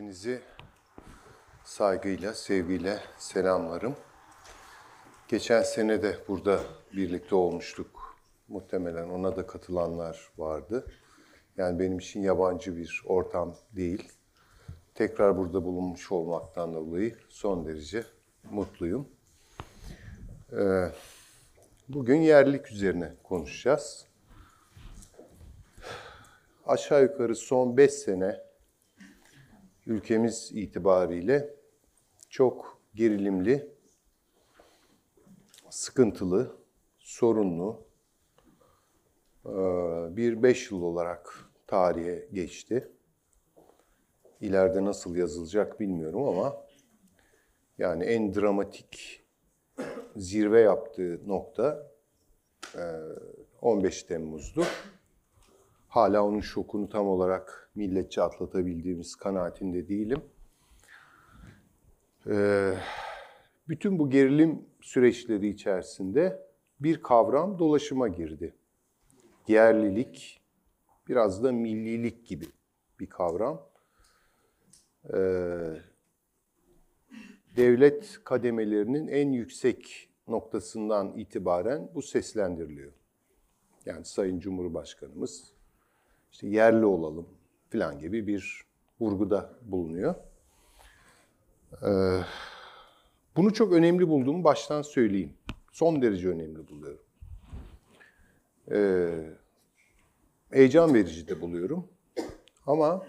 Hepinizi saygıyla, sevgiyle selamlarım. Geçen sene de burada birlikte olmuştuk. Muhtemelen ona da katılanlar vardı. Yani benim için yabancı bir ortam değil. Tekrar burada bulunmuş olmaktan dolayı son derece mutluyum. Ee, bugün yerlilik üzerine konuşacağız. Aşağı yukarı son 5 sene ülkemiz itibariyle çok gerilimli, sıkıntılı, sorunlu e, bir beş yıl olarak tarihe geçti. İleride nasıl yazılacak bilmiyorum ama yani en dramatik zirve yaptığı nokta 15 Temmuz'du. Hala onun şokunu tam olarak milletçe atlatabildiğimiz kanaatinde değilim. Ee, bütün bu gerilim süreçleri içerisinde bir kavram dolaşıma girdi. Yerlilik, biraz da millilik gibi bir kavram. Ee, devlet kademelerinin en yüksek noktasından itibaren bu seslendiriliyor. Yani Sayın Cumhurbaşkanımız işte yerli olalım falan gibi bir vurguda bulunuyor. Ee, bunu çok önemli bulduğumu baştan söyleyeyim. Son derece önemli buluyorum. Ee, heyecan verici de buluyorum. Ama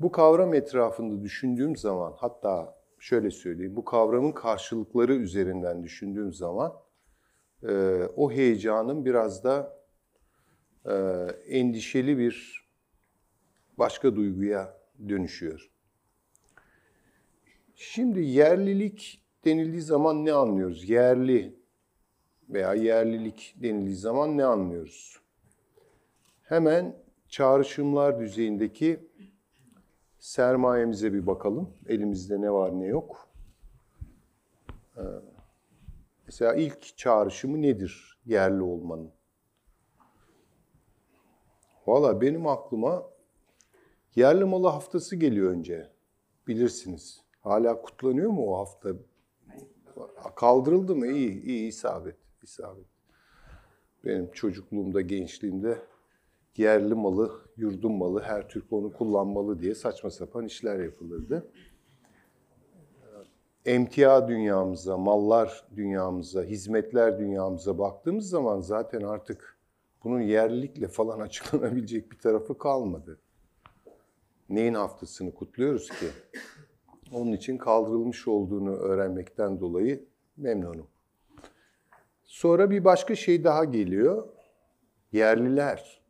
bu kavram etrafında düşündüğüm zaman, hatta şöyle söyleyeyim, bu kavramın karşılıkları üzerinden düşündüğüm zaman e, o heyecanın biraz da e, endişeli bir başka duyguya dönüşüyor. Şimdi yerlilik denildiği zaman ne anlıyoruz? Yerli veya yerlilik denildiği zaman ne anlıyoruz? Hemen çağrışımlar düzeyindeki sermayemize bir bakalım. Elimizde ne var ne yok. Ee, mesela ilk çağrışımı nedir yerli olmanın? Valla benim aklıma yerli malı haftası geliyor önce. Bilirsiniz. Hala kutlanıyor mu o hafta? Kaldırıldı mı? İyi, iyi isabet. isabet. Benim çocukluğumda, gençliğimde yerli malı, yurdum malı, her Türk onu kullanmalı diye saçma sapan işler yapılırdı. Emtia dünyamıza, mallar dünyamıza, hizmetler dünyamıza baktığımız zaman zaten artık bunun yerlilikle falan açıklanabilecek bir tarafı kalmadı. Neyin haftasını kutluyoruz ki? Onun için kaldırılmış olduğunu öğrenmekten dolayı memnunum. Sonra bir başka şey daha geliyor. Yerliler.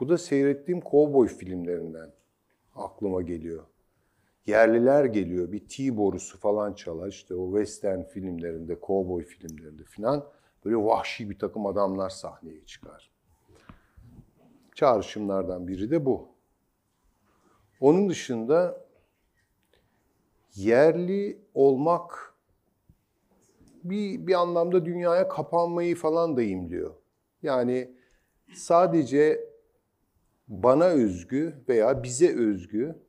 Bu da seyrettiğim kovboy filmlerinden aklıma geliyor. Yerliler geliyor. Bir T borusu falan çalar. İşte o western filmlerinde, kovboy filmlerinde falan böyle vahşi bir takım adamlar sahneye çıkar. Çağrışımlardan biri de bu. Onun dışında yerli olmak bir, bir anlamda dünyaya kapanmayı falan da imliyor. Yani sadece bana özgü veya bize özgü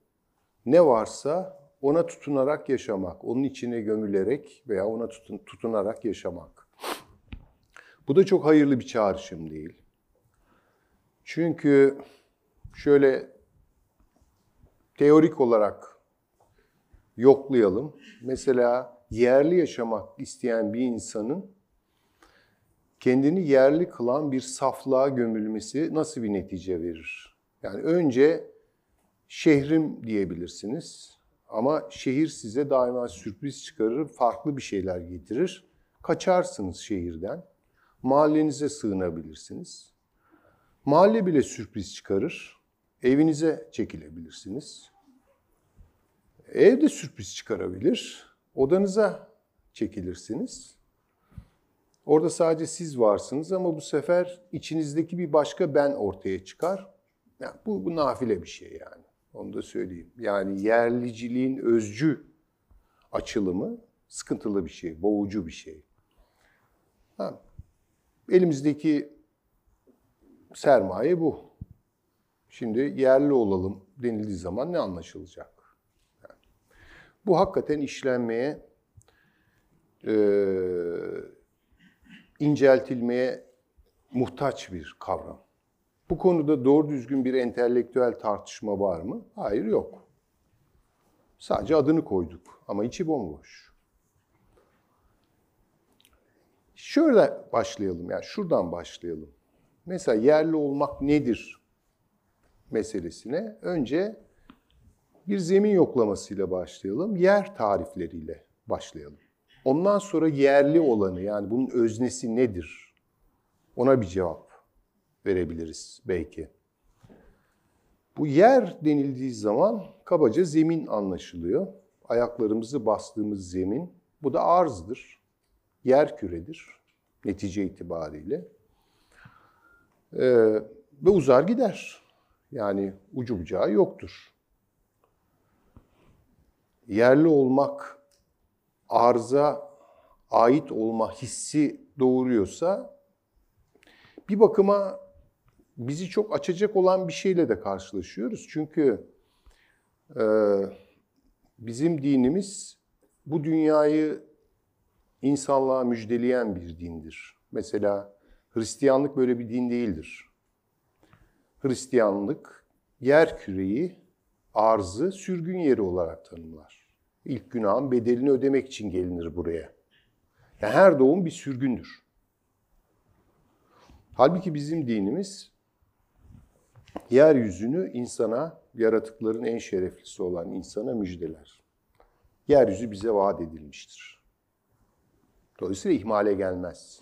ne varsa ona tutunarak yaşamak, onun içine gömülerek veya ona tutun, tutunarak yaşamak. Bu da çok hayırlı bir çağrışım değil. Çünkü şöyle teorik olarak yoklayalım. Mesela yerli yaşamak isteyen bir insanın kendini yerli kılan bir saflığa gömülmesi nasıl bir netice verir? Yani önce şehrim diyebilirsiniz ama şehir size daima sürpriz çıkarır, farklı bir şeyler getirir. Kaçarsınız şehirden, mahallenize sığınabilirsiniz. Mahalle bile sürpriz çıkarır, evinize çekilebilirsiniz. Ev de sürpriz çıkarabilir, odanıza çekilirsiniz. Orada sadece siz varsınız ama bu sefer içinizdeki bir başka ben ortaya çıkar. Yani bu, bu nafile bir şey yani. Onu da söyleyeyim. Yani yerliciliğin özcü açılımı sıkıntılı bir şey, boğucu bir şey. Ha, elimizdeki sermaye bu. Şimdi yerli olalım denildiği zaman ne anlaşılacak? Bu hakikaten işlenmeye, e, inceltilmeye muhtaç bir kavram. Bu konuda doğru düzgün bir entelektüel tartışma var mı? Hayır yok. Sadece adını koyduk ama içi bomboş. Şöyle başlayalım yani şuradan başlayalım. Mesela yerli olmak nedir meselesine önce bir zemin yoklamasıyla başlayalım. Yer tarifleriyle başlayalım. Ondan sonra yerli olanı yani bunun öznesi nedir? Ona bir cevap verebiliriz belki. Bu yer denildiği zaman kabaca zemin anlaşılıyor. Ayaklarımızı bastığımız zemin. Bu da arzdır. Yer küredir netice itibariyle. Ee, ve uzar gider. Yani ucu bucağı yoktur. Yerli olmak arıza ait olma hissi doğuruyorsa bir bakıma bizi çok açacak olan bir şeyle de karşılaşıyoruz. Çünkü e, bizim dinimiz bu dünyayı insanlığa müjdeleyen bir dindir. Mesela Hristiyanlık böyle bir din değildir. Hristiyanlık yer küreyi, arzı sürgün yeri olarak tanımlar. İlk günahın bedelini ödemek için gelinir buraya. Yani her doğum bir sürgündür. Halbuki bizim dinimiz yeryüzünü insana, yaratıkların en şereflisi olan insana müjdeler. Yeryüzü bize vaat edilmiştir. Dolayısıyla ihmale gelmez.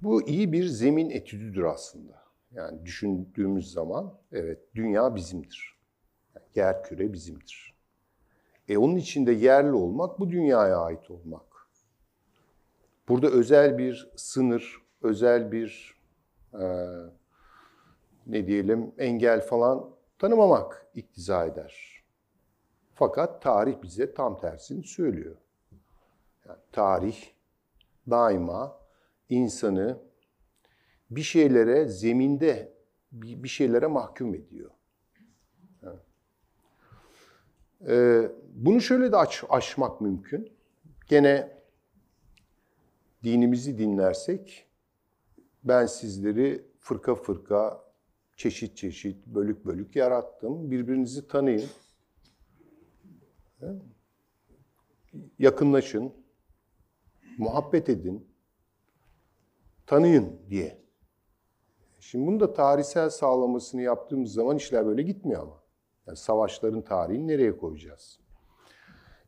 Bu iyi bir zemin etüdüdür aslında. Yani düşündüğümüz zaman evet dünya bizimdir. Yani yer küre bizimdir. E onun içinde yerli olmak bu dünyaya ait olmak. Burada özel bir sınır, özel bir e, ne diyelim engel falan tanımamak iktiza eder. Fakat tarih bize tam tersini söylüyor. Yani tarih daima insanı bir şeylere zeminde bir şeylere mahkum ediyor. Ee, bunu şöyle de aç, aşmak mümkün. Gene dinimizi dinlersek ben sizleri fırka fırka, çeşit çeşit, bölük bölük yarattım. Birbirinizi tanıyın. Yakınlaşın, muhabbet edin, tanıyın diye. Şimdi bunu da tarihsel sağlamasını yaptığımız zaman işler böyle gitmiyor ama. Yani savaşların tarihini nereye koyacağız?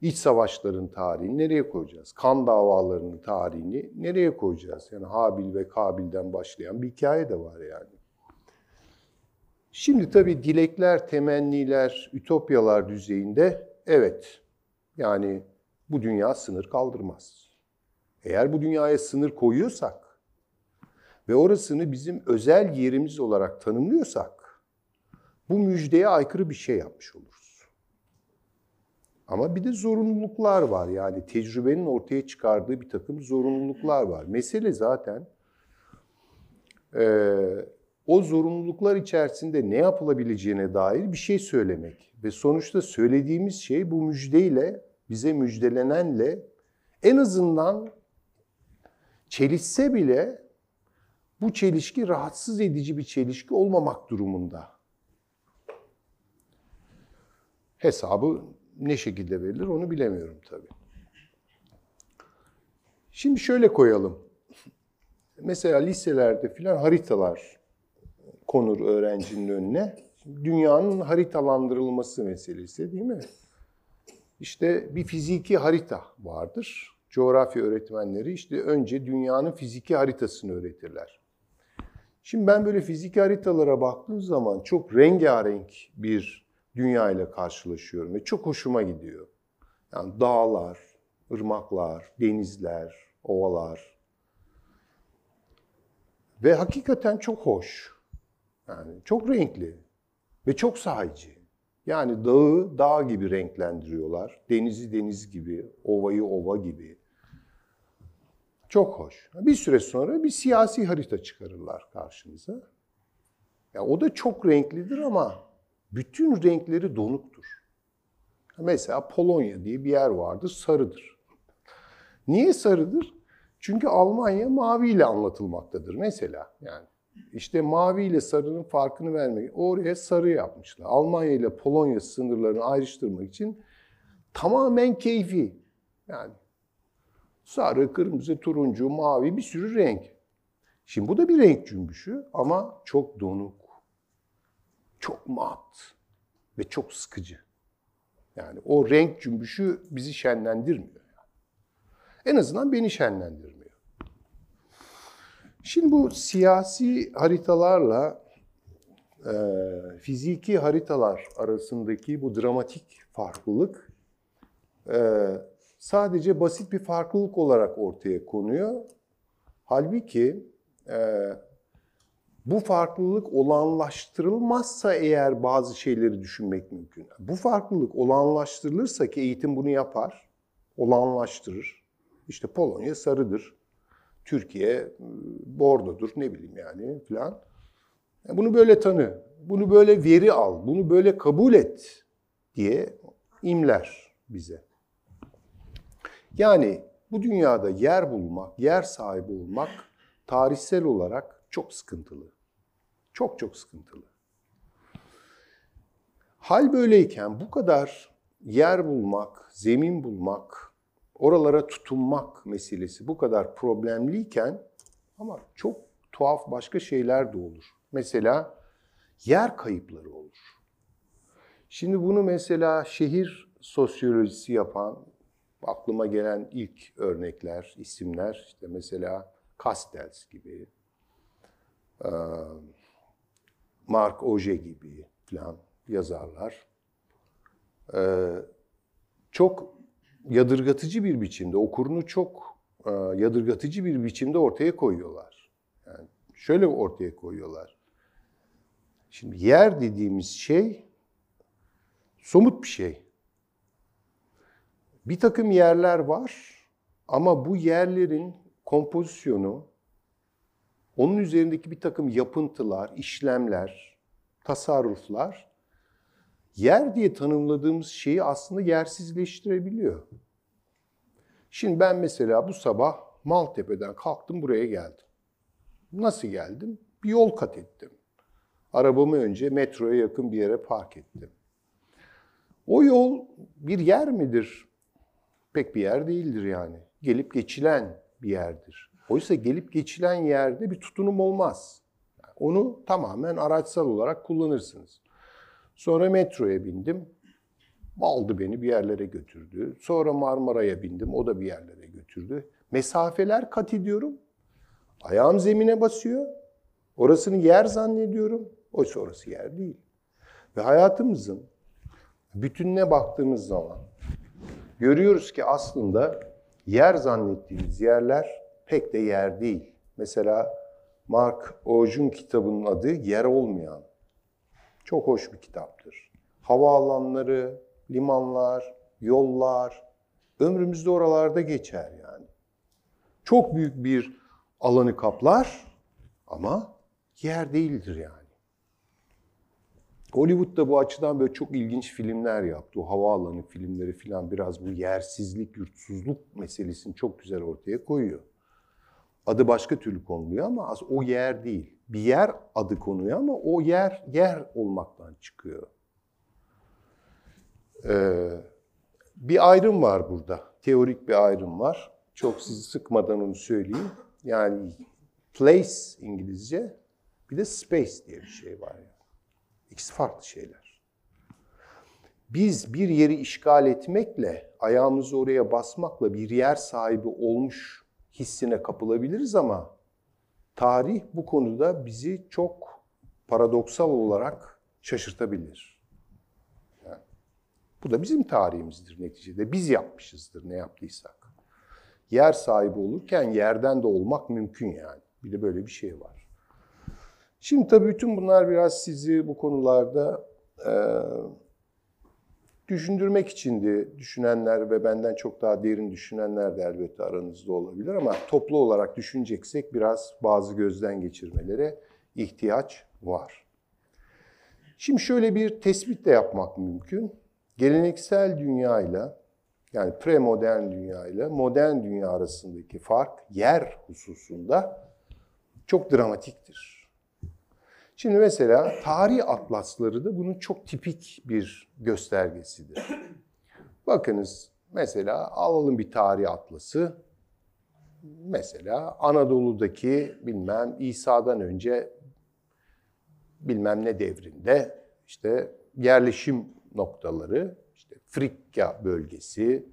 İç savaşların tarihini nereye koyacağız? Kan davalarının tarihini nereye koyacağız? Yani Habil ve Kabil'den başlayan bir hikaye de var yani. Şimdi tabii dilekler, temenniler, ütopyalar düzeyinde evet. Yani bu dünya sınır kaldırmaz. Eğer bu dünyaya sınır koyuyorsak ve orasını bizim özel yerimiz olarak tanımlıyorsak bu müjdeye aykırı bir şey yapmış oluruz. Ama bir de zorunluluklar var. Yani tecrübenin ortaya çıkardığı bir takım zorunluluklar var. Mesele zaten e, o zorunluluklar içerisinde ne yapılabileceğine dair bir şey söylemek. Ve sonuçta söylediğimiz şey bu müjdeyle, bize müjdelenenle en azından çelişse bile bu çelişki rahatsız edici bir çelişki olmamak durumunda. Hesabı ne şekilde verilir onu bilemiyorum tabii. Şimdi şöyle koyalım. Mesela liselerde filan haritalar konur öğrencinin önüne. Dünyanın haritalandırılması meselesi değil mi? İşte bir fiziki harita vardır. Coğrafya öğretmenleri işte önce dünyanın fiziki haritasını öğretirler. Şimdi ben böyle fiziki haritalara baktığım zaman çok rengarenk bir dünya ile karşılaşıyorum ve çok hoşuma gidiyor. Yani dağlar, ırmaklar, denizler, ovalar. Ve hakikaten çok hoş. Yani çok renkli ve çok sahici. Yani dağı dağ gibi renklendiriyorlar. Denizi deniz gibi, ovayı ova gibi. Çok hoş. Bir süre sonra bir siyasi harita çıkarırlar karşınıza. Ya o da çok renklidir ama bütün renkleri donuktur. Mesela Polonya diye bir yer vardır, sarıdır. Niye sarıdır? Çünkü Almanya maviyle anlatılmaktadır mesela. Yani işte mavi ile sarının farkını vermek, oraya sarı yapmışlar. Almanya ile Polonya sınırlarını ayrıştırmak için tamamen keyfi. Yani sarı, kırmızı, turuncu, mavi bir sürü renk. Şimdi bu da bir renk cümbüşü ama çok donuk, çok mat ve çok sıkıcı. Yani o renk cümbüşü bizi şenlendirmiyor. En azından beni şenlendirmiyor. Şimdi bu siyasi haritalarla e, fiziki haritalar arasındaki bu dramatik farklılık e, sadece basit bir farklılık olarak ortaya konuyor. Halbuki e, bu farklılık olanlaştırılmazsa eğer bazı şeyleri düşünmek mümkün. Bu farklılık olanlaştırılırsa ki eğitim bunu yapar, olanlaştırır. İşte Polonya sarıdır, Türkiye bordodur ne bileyim yani filan. Bunu böyle tanı, bunu böyle veri al, bunu böyle kabul et diye imler bize. Yani bu dünyada yer bulmak, yer sahibi olmak tarihsel olarak çok sıkıntılı. Çok çok sıkıntılı. Hal böyleyken bu kadar yer bulmak, zemin bulmak, oralara tutunmak meselesi bu kadar problemliyken ama çok tuhaf başka şeyler de olur. Mesela yer kayıpları olur. Şimdi bunu mesela şehir sosyolojisi yapan aklıma gelen ilk örnekler, isimler işte mesela Castells gibi, Mark Oje gibi falan yazarlar. Çok yadırgatıcı bir biçimde, okurunu çok yadırgatıcı bir biçimde ortaya koyuyorlar. Yani şöyle ortaya koyuyorlar. Şimdi yer dediğimiz şey somut bir şey. Bir takım yerler var ama bu yerlerin kompozisyonu, onun üzerindeki bir takım yapıntılar, işlemler, tasarruflar yer diye tanımladığımız şeyi aslında yersizleştirebiliyor. Şimdi ben mesela bu sabah Maltepe'den kalktım buraya geldim. Nasıl geldim? Bir yol kat ettim. Arabamı önce metroya yakın bir yere park ettim. O yol bir yer midir? Pek bir yer değildir yani. Gelip geçilen bir yerdir. Oysa gelip geçilen yerde bir tutunum olmaz. onu tamamen araçsal olarak kullanırsınız. Sonra metroya bindim. Aldı beni bir yerlere götürdü. Sonra Marmara'ya bindim. O da bir yerlere götürdü. Mesafeler kat ediyorum. Ayağım zemine basıyor. Orasını yer zannediyorum. Oysa orası yer değil. Ve hayatımızın bütününe baktığımız zaman görüyoruz ki aslında yer zannettiğimiz yerler pek de yer değil. Mesela Mark Ojun kitabının adı Yer Olmayan. Çok hoş bir kitaptır. Havaalanları, limanlar, yollar, ömrümüzde oralarda geçer yani. Çok büyük bir alanı kaplar ama yer değildir yani. Hollywood da bu açıdan böyle çok ilginç filmler yaptı. O havaalanı filmleri falan biraz bu yersizlik, yurtsuzluk meselesini çok güzel ortaya koyuyor. Adı başka türlü konuluyor ama o yer değil. Bir yer adı konuyor ama o yer yer olmaktan çıkıyor. Ee, bir ayrım var burada. Teorik bir ayrım var. Çok sizi sıkmadan onu söyleyeyim. Yani place İngilizce bir de space diye bir şey var. Yani. İkisi farklı şeyler. Biz bir yeri işgal etmekle, ayağımızı oraya basmakla bir yer sahibi olmuş hissine kapılabiliriz ama tarih bu konuda bizi çok paradoksal olarak şaşırtabilir. Yani, bu da bizim tarihimizdir neticede. Biz yapmışızdır ne yaptıysak. Yer sahibi olurken yerden de olmak mümkün yani. Bir de böyle bir şey var. Şimdi tabii bütün bunlar biraz sizi bu konularda e, düşündürmek içindi. Düşünenler ve benden çok daha derin düşünenler de elbette aranızda olabilir ama toplu olarak düşüneceksek biraz bazı gözden geçirmelere ihtiyaç var. Şimdi şöyle bir tespit de yapmak mümkün. geleneksel dünyayla yani premodern dünya ile modern dünya arasındaki fark yer hususunda çok dramatiktir. Şimdi mesela tarih atlasları da bunun çok tipik bir göstergesidir. Bakınız mesela alalım bir tarih atlası. Mesela Anadolu'daki bilmem İsa'dan önce bilmem ne devrinde işte yerleşim noktaları, işte Frikya bölgesi,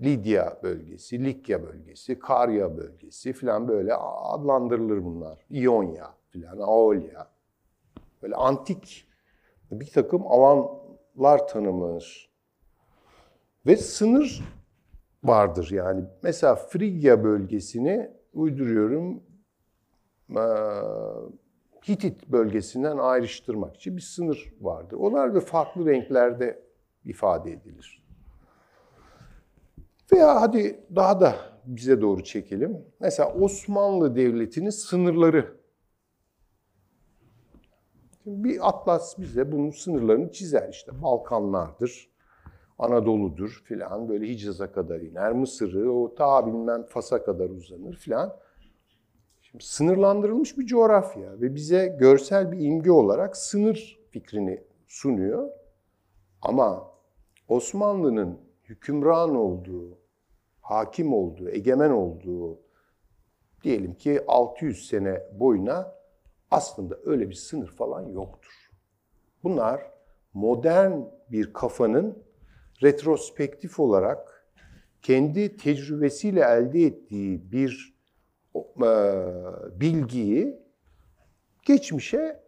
Lidya bölgesi, Likya bölgesi, Karya bölgesi falan böyle adlandırılır bunlar. İonya falan, Aolia. Böyle antik bir takım alanlar tanımlanır. Ve sınır vardır yani. Mesela Frigya bölgesini uyduruyorum Hitit bölgesinden ayrıştırmak için bir sınır vardır. Onlar da farklı renklerde ifade edilir. Veya hadi daha da bize doğru çekelim. Mesela Osmanlı Devleti'nin sınırları. Şimdi bir atlas bize bunun sınırlarını çizer işte. Balkanlardır, Anadolu'dur filan böyle Hicaz'a kadar iner. Mısır'ı o ta bilmem Fas'a kadar uzanır filan. Şimdi sınırlandırılmış bir coğrafya ve bize görsel bir imge olarak sınır fikrini sunuyor. Ama Osmanlı'nın hükümran olduğu, hakim olduğu, egemen olduğu diyelim ki 600 sene boyuna aslında öyle bir sınır falan yoktur. Bunlar modern bir kafanın retrospektif olarak kendi tecrübesiyle elde ettiği bir e, bilgiyi geçmişe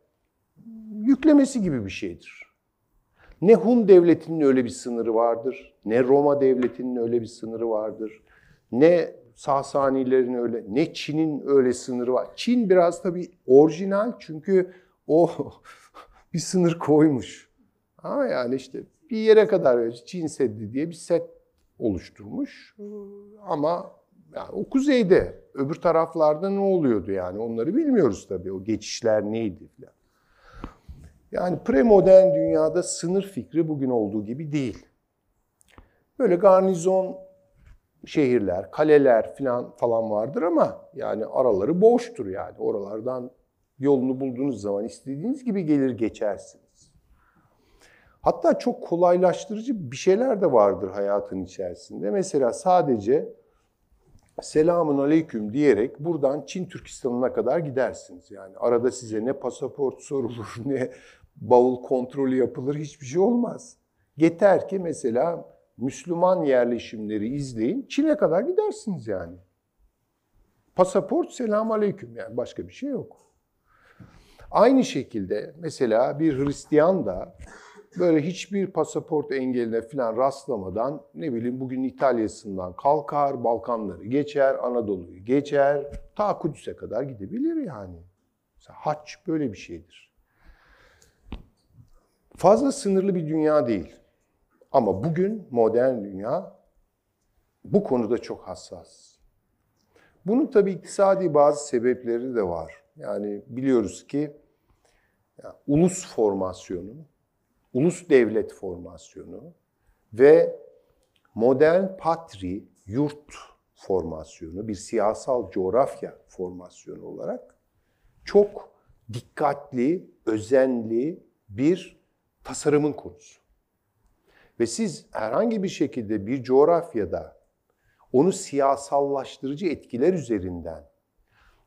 yüklemesi gibi bir şeydir. Ne Hun devletinin öyle bir sınırı vardır, ne Roma devletinin öyle bir sınırı vardır, ne Sasanilerin öyle, ne Çin'in öyle sınırı var. Çin biraz tabii orijinal çünkü o bir sınır koymuş. Ama yani işte bir yere kadar Çin Seddi diye bir set oluşturmuş. Ama yani o kuzeyde, öbür taraflarda ne oluyordu yani onları bilmiyoruz tabii. O geçişler neydi falan. Yani premodern dünyada sınır fikri bugün olduğu gibi değil. Böyle garnizon şehirler, kaleler falan falan vardır ama yani araları boştur yani. Oralardan yolunu bulduğunuz zaman istediğiniz gibi gelir geçersiniz. Hatta çok kolaylaştırıcı bir şeyler de vardır hayatın içerisinde. Mesela sadece selamun aleyküm diyerek buradan Çin Türkistan'ına kadar gidersiniz. Yani arada size ne pasaport sorulur ne bavul kontrolü yapılır hiçbir şey olmaz. Yeter ki mesela Müslüman yerleşimleri izleyin Çin'e kadar gidersiniz yani. Pasaport selam aleyküm yani başka bir şey yok. Aynı şekilde mesela bir Hristiyan da böyle hiçbir pasaport engeline falan rastlamadan ne bileyim bugün İtalya'sından kalkar, Balkanları geçer, Anadolu'yu geçer, ta Kudüs'e kadar gidebilir yani. Mesela haç böyle bir şeydir. Fazla sınırlı bir dünya değil. Ama bugün modern dünya bu konuda çok hassas. Bunun tabii iktisadi bazı sebepleri de var. Yani biliyoruz ki ya, ulus formasyonu, ulus devlet formasyonu ve modern patri, yurt formasyonu, bir siyasal coğrafya formasyonu olarak çok dikkatli, özenli bir tasarımın konusu. Ve siz herhangi bir şekilde bir coğrafyada onu siyasallaştırıcı etkiler üzerinden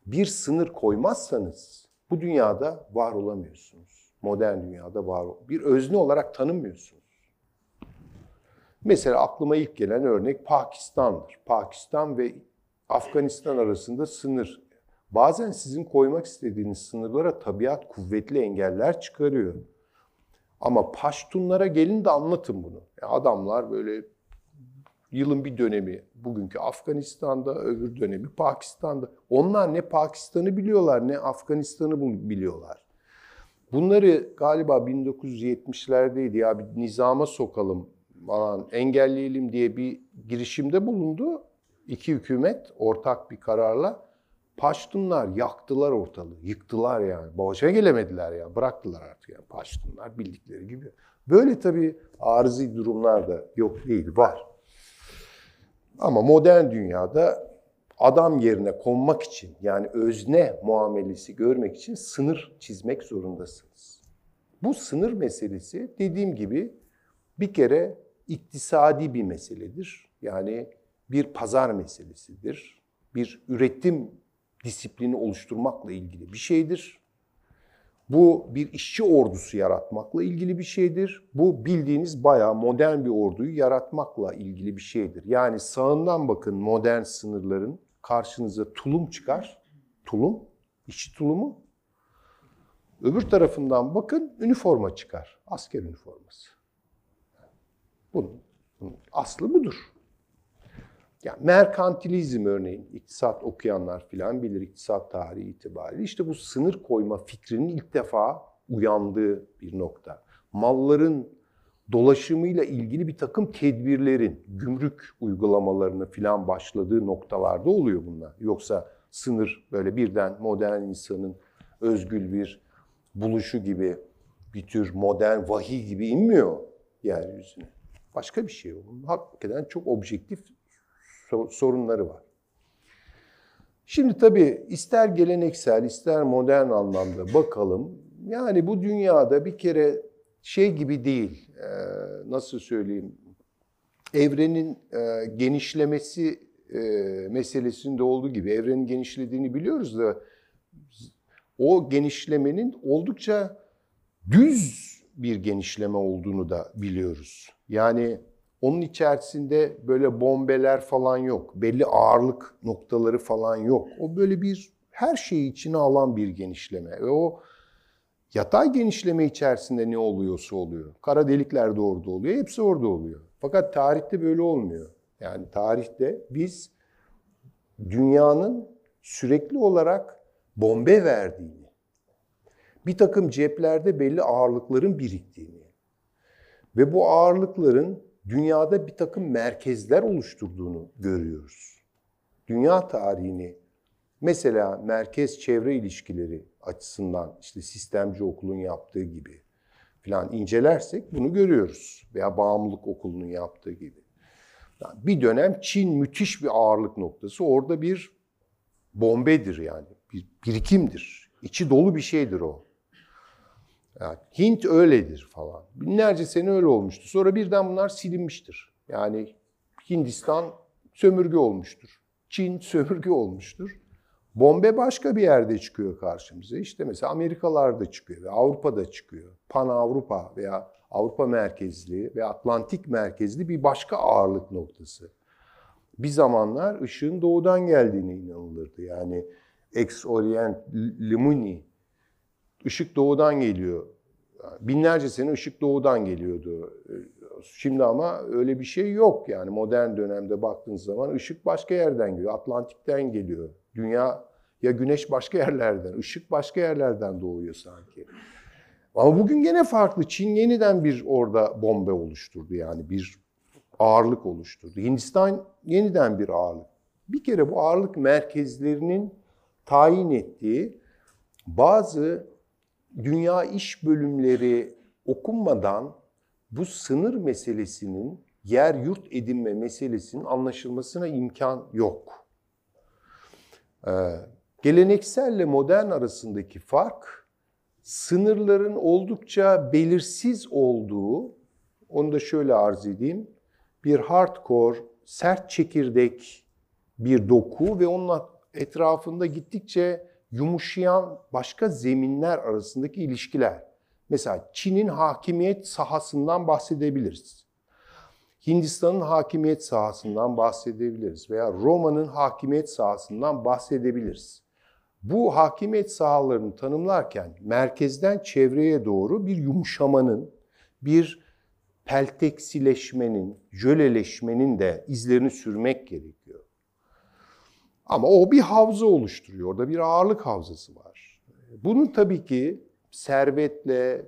bir sınır koymazsanız bu dünyada var olamıyorsunuz. Modern dünyada var bir özne olarak tanınmıyorsunuz. Mesela aklıma ilk gelen örnek Pakistan'dır. Pakistan ve Afganistan arasında sınır. Bazen sizin koymak istediğiniz sınırlara tabiat kuvvetli engeller çıkarıyor. Ama Paştunlara gelin de anlatın bunu. Yani adamlar böyle yılın bir dönemi bugünkü Afganistan'da, öbür dönemi Pakistan'da. Onlar ne Pakistan'ı biliyorlar ne Afganistan'ı biliyorlar. Bunları galiba 1970'lerdeydi ya bir nizama sokalım falan engelleyelim diye bir girişimde bulundu. İki hükümet ortak bir kararla Paştunlar yaktılar ortalığı, yıktılar yani. Başa gelemediler ya, bıraktılar artık yani Paştunlar bildikleri gibi. Böyle tabii arızi durumlar da yok değil, var. Ama modern dünyada adam yerine konmak için yani özne muamelesi görmek için sınır çizmek zorundasınız. Bu sınır meselesi dediğim gibi bir kere iktisadi bir meseledir. Yani bir pazar meselesidir. Bir üretim disiplini oluşturmakla ilgili bir şeydir. Bu bir işçi ordusu yaratmakla ilgili bir şeydir. Bu bildiğiniz bayağı modern bir orduyu yaratmakla ilgili bir şeydir. Yani sağından bakın modern sınırların karşınıza tulum çıkar. Tulum, işçi tulumu. Öbür tarafından bakın üniforma çıkar. Asker üniforması. Bunun, bunun aslı budur. Yani merkantilizm örneğin, iktisat okuyanlar filan bilir iktisat tarihi itibariyle. İşte bu sınır koyma fikrinin ilk defa uyandığı bir nokta. Malların dolaşımıyla ilgili bir takım tedbirlerin, gümrük uygulamalarını filan başladığı noktalarda oluyor bunlar. Yoksa sınır böyle birden modern insanın özgül bir buluşu gibi bir tür modern vahiy gibi inmiyor yeryüzüne. Başka bir şey o. Hakikaten çok objektif sorunları var. Şimdi tabii ister geleneksel ister modern anlamda bakalım. Yani bu dünyada bir kere şey gibi değil, e, nasıl söyleyeyim, evrenin e, genişlemesi e, meselesinde olduğu gibi evrenin genişlediğini biliyoruz da o genişlemenin oldukça düz bir genişleme olduğunu da biliyoruz. Yani onun içerisinde böyle bombeler falan yok. Belli ağırlık noktaları falan yok. O böyle bir her şeyi içine alan bir genişleme. Ve o yatay genişleme içerisinde ne oluyorsa oluyor. Kara delikler de orada oluyor. Hepsi orada oluyor. Fakat tarihte böyle olmuyor. Yani tarihte biz dünyanın sürekli olarak bombe verdiğini, bir takım ceplerde belli ağırlıkların biriktiğini ve bu ağırlıkların dünyada bir takım merkezler oluşturduğunu görüyoruz. Dünya tarihini mesela merkez çevre ilişkileri açısından işte sistemci okulun yaptığı gibi falan incelersek bunu görüyoruz. Veya bağımlılık okulunun yaptığı gibi. Yani bir dönem Çin müthiş bir ağırlık noktası. Orada bir bombedir yani. Bir birikimdir. İçi dolu bir şeydir o. Yani Hint öyledir falan. Binlerce sene öyle olmuştu. Sonra birden bunlar silinmiştir. Yani Hindistan sömürge olmuştur. Çin sömürge olmuştur. Bombe başka bir yerde çıkıyor karşımıza. İşte mesela Amerikalarda çıkıyor ve Avrupa'da çıkıyor. Pan Avrupa veya Avrupa merkezli ve Atlantik merkezli bir başka ağırlık noktası. Bir zamanlar ışığın doğudan geldiğine inanılırdı. Yani ex orient limuni ışık doğudan geliyor. Binlerce sene ışık doğudan geliyordu. Şimdi ama öyle bir şey yok yani modern dönemde baktığınız zaman ışık başka yerden geliyor. Atlantik'ten geliyor. Dünya ya güneş başka yerlerden, ışık başka yerlerden doğuyor sanki. Ama bugün gene farklı. Çin yeniden bir orada bombe oluşturdu yani bir ağırlık oluşturdu. Hindistan yeniden bir ağırlık. Bir kere bu ağırlık merkezlerinin tayin ettiği bazı dünya iş bölümleri okunmadan bu sınır meselesinin yer yurt edinme meselesinin anlaşılmasına imkan yok. Ee, gelenekselle modern arasındaki fark sınırların oldukça belirsiz olduğu, onu da şöyle arz edeyim, bir hardcore, sert çekirdek bir doku ve onun etrafında gittikçe yumuşayan başka zeminler arasındaki ilişkiler. Mesela Çin'in hakimiyet sahasından bahsedebiliriz. Hindistan'ın hakimiyet sahasından bahsedebiliriz veya Roma'nın hakimiyet sahasından bahsedebiliriz. Bu hakimiyet sahalarını tanımlarken merkezden çevreye doğru bir yumuşamanın, bir pelteksileşmenin, jöleleşmenin de izlerini sürmek gerekiyor. Ama o bir havza oluşturuyor. Orada bir ağırlık havzası var. Bunun tabii ki servetle,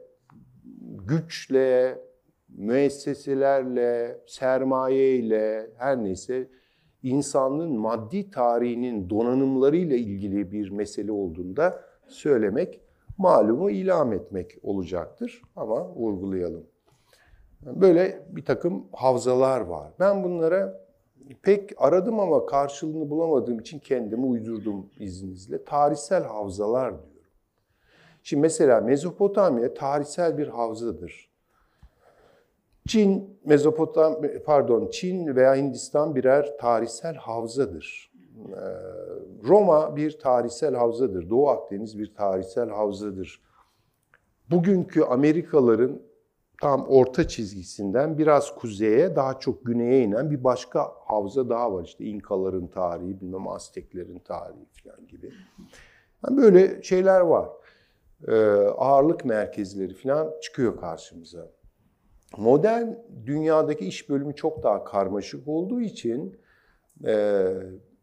güçle, müesseselerle, sermayeyle her neyse insanlığın maddi tarihinin donanımlarıyla ilgili bir mesele olduğunda söylemek, malumu ilam etmek olacaktır. Ama vurgulayalım. Böyle bir takım havzalar var. Ben bunlara pek aradım ama karşılığını bulamadığım için kendimi uydurdum izninizle. Tarihsel havzalar diyorum. Şimdi mesela Mezopotamya tarihsel bir havzadır. Çin, Mezopotam, pardon Çin veya Hindistan birer tarihsel havzadır. Ee, Roma bir tarihsel havzadır. Doğu Akdeniz bir tarihsel havzadır. Bugünkü Amerikalıların tam orta çizgisinden biraz kuzeye, daha çok güneye inen bir başka havza daha var. İşte İnkaların tarihi, bilmem Azteklerin tarihi falan gibi. Yani böyle şeyler var. Ee, ağırlık merkezleri falan çıkıyor karşımıza. Modern dünyadaki iş bölümü çok daha karmaşık olduğu için e,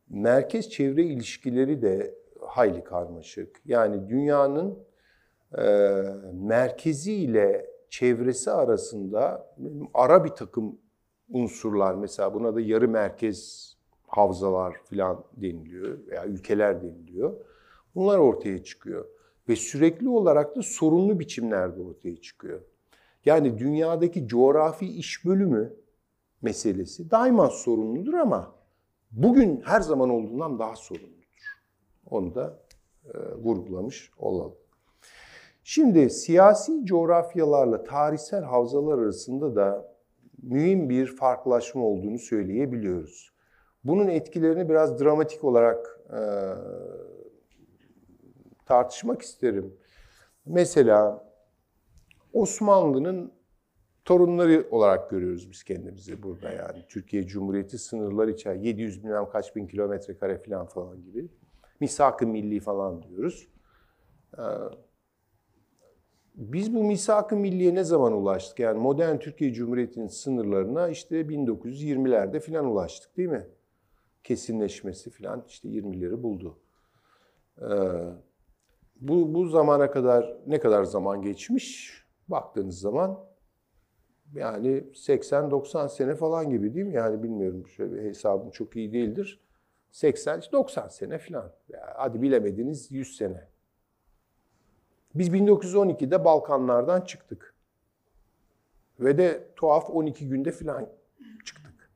merkez çevre ilişkileri de hayli karmaşık. Yani dünyanın e, merkezi ile çevresi arasında ara bir takım unsurlar mesela buna da yarı merkez havzalar falan deniliyor veya ülkeler deniliyor. Bunlar ortaya çıkıyor ve sürekli olarak da sorunlu biçimlerde ortaya çıkıyor. Yani dünyadaki coğrafi iş bölümü meselesi daima sorunludur ama bugün her zaman olduğundan daha sorunludur. Onu da e, vurgulamış olalım. Şimdi siyasi coğrafyalarla tarihsel havzalar arasında da mühim bir farklılaşma olduğunu söyleyebiliyoruz. Bunun etkilerini biraz dramatik olarak e, tartışmak isterim. Mesela Osmanlı'nın torunları olarak görüyoruz biz kendimizi burada yani. Türkiye Cumhuriyeti sınırları içer 700 bilmem kaç bin kilometre kare falan falan gibi. Misak-ı milli falan diyoruz. Ee, biz bu misak-ı milliye ne zaman ulaştık? Yani modern Türkiye Cumhuriyeti'nin sınırlarına işte 1920'lerde falan ulaştık değil mi? Kesinleşmesi falan işte 20'leri buldu. Ee, bu, bu zamana kadar ne kadar zaman geçmiş? Baktığınız zaman yani 80-90 sene falan gibi değil mi? Yani bilmiyorum şöyle hesabım çok iyi değildir. 80-90 sene falan. Yani hadi bilemediniz 100 sene. Biz 1912'de Balkanlardan çıktık. Ve de tuhaf 12 günde falan çıktık.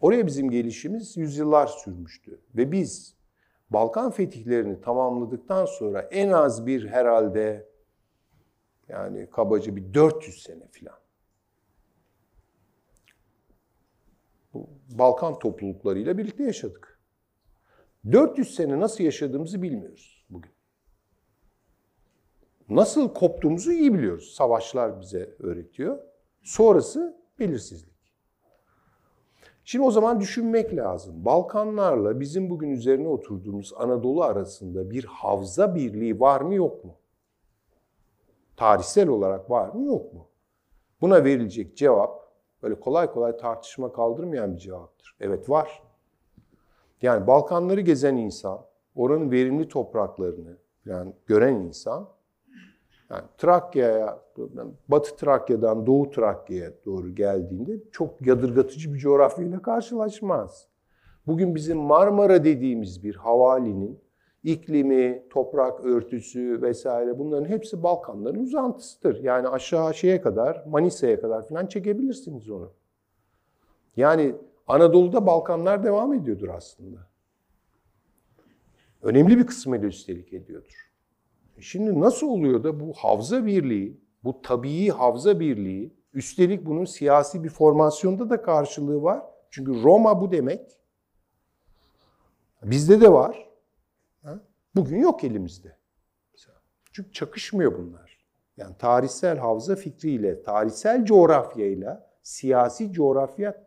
Oraya bizim gelişimiz yüzyıllar sürmüştü. Ve biz Balkan fetihlerini tamamladıktan sonra en az bir herhalde yani kabaca bir 400 sene falan. Bu Balkan topluluklarıyla birlikte yaşadık. 400 sene nasıl yaşadığımızı bilmiyoruz. Nasıl koptuğumuzu iyi biliyoruz. Savaşlar bize öğretiyor. Sonrası belirsizlik. Şimdi o zaman düşünmek lazım. Balkanlarla bizim bugün üzerine oturduğumuz Anadolu arasında bir havza birliği var mı yok mu? Tarihsel olarak var mı yok mu? Buna verilecek cevap böyle kolay kolay tartışma kaldırmayan bir cevaptır. Evet var. Yani Balkanları gezen insan, oranın verimli topraklarını yani gören insan yani Trakya'ya, Batı Trakya'dan Doğu Trakya'ya doğru geldiğinde çok yadırgatıcı bir coğrafyayla karşılaşmaz. Bugün bizim Marmara dediğimiz bir havalinin iklimi, toprak örtüsü vesaire bunların hepsi Balkanların uzantısıdır. Yani aşağı şeye kadar, Manisa'ya kadar falan çekebilirsiniz onu. Yani Anadolu'da Balkanlar devam ediyordur aslında. Önemli bir kısmıyla üstelik ediyordur. Şimdi nasıl oluyor da bu havza birliği, bu tabii havza birliği, üstelik bunun siyasi bir formasyonda da karşılığı var. Çünkü Roma bu demek. Bizde de var. Bugün yok elimizde. Çünkü çakışmıyor bunlar. Yani tarihsel havza fikriyle, tarihsel coğrafyayla siyasi coğrafya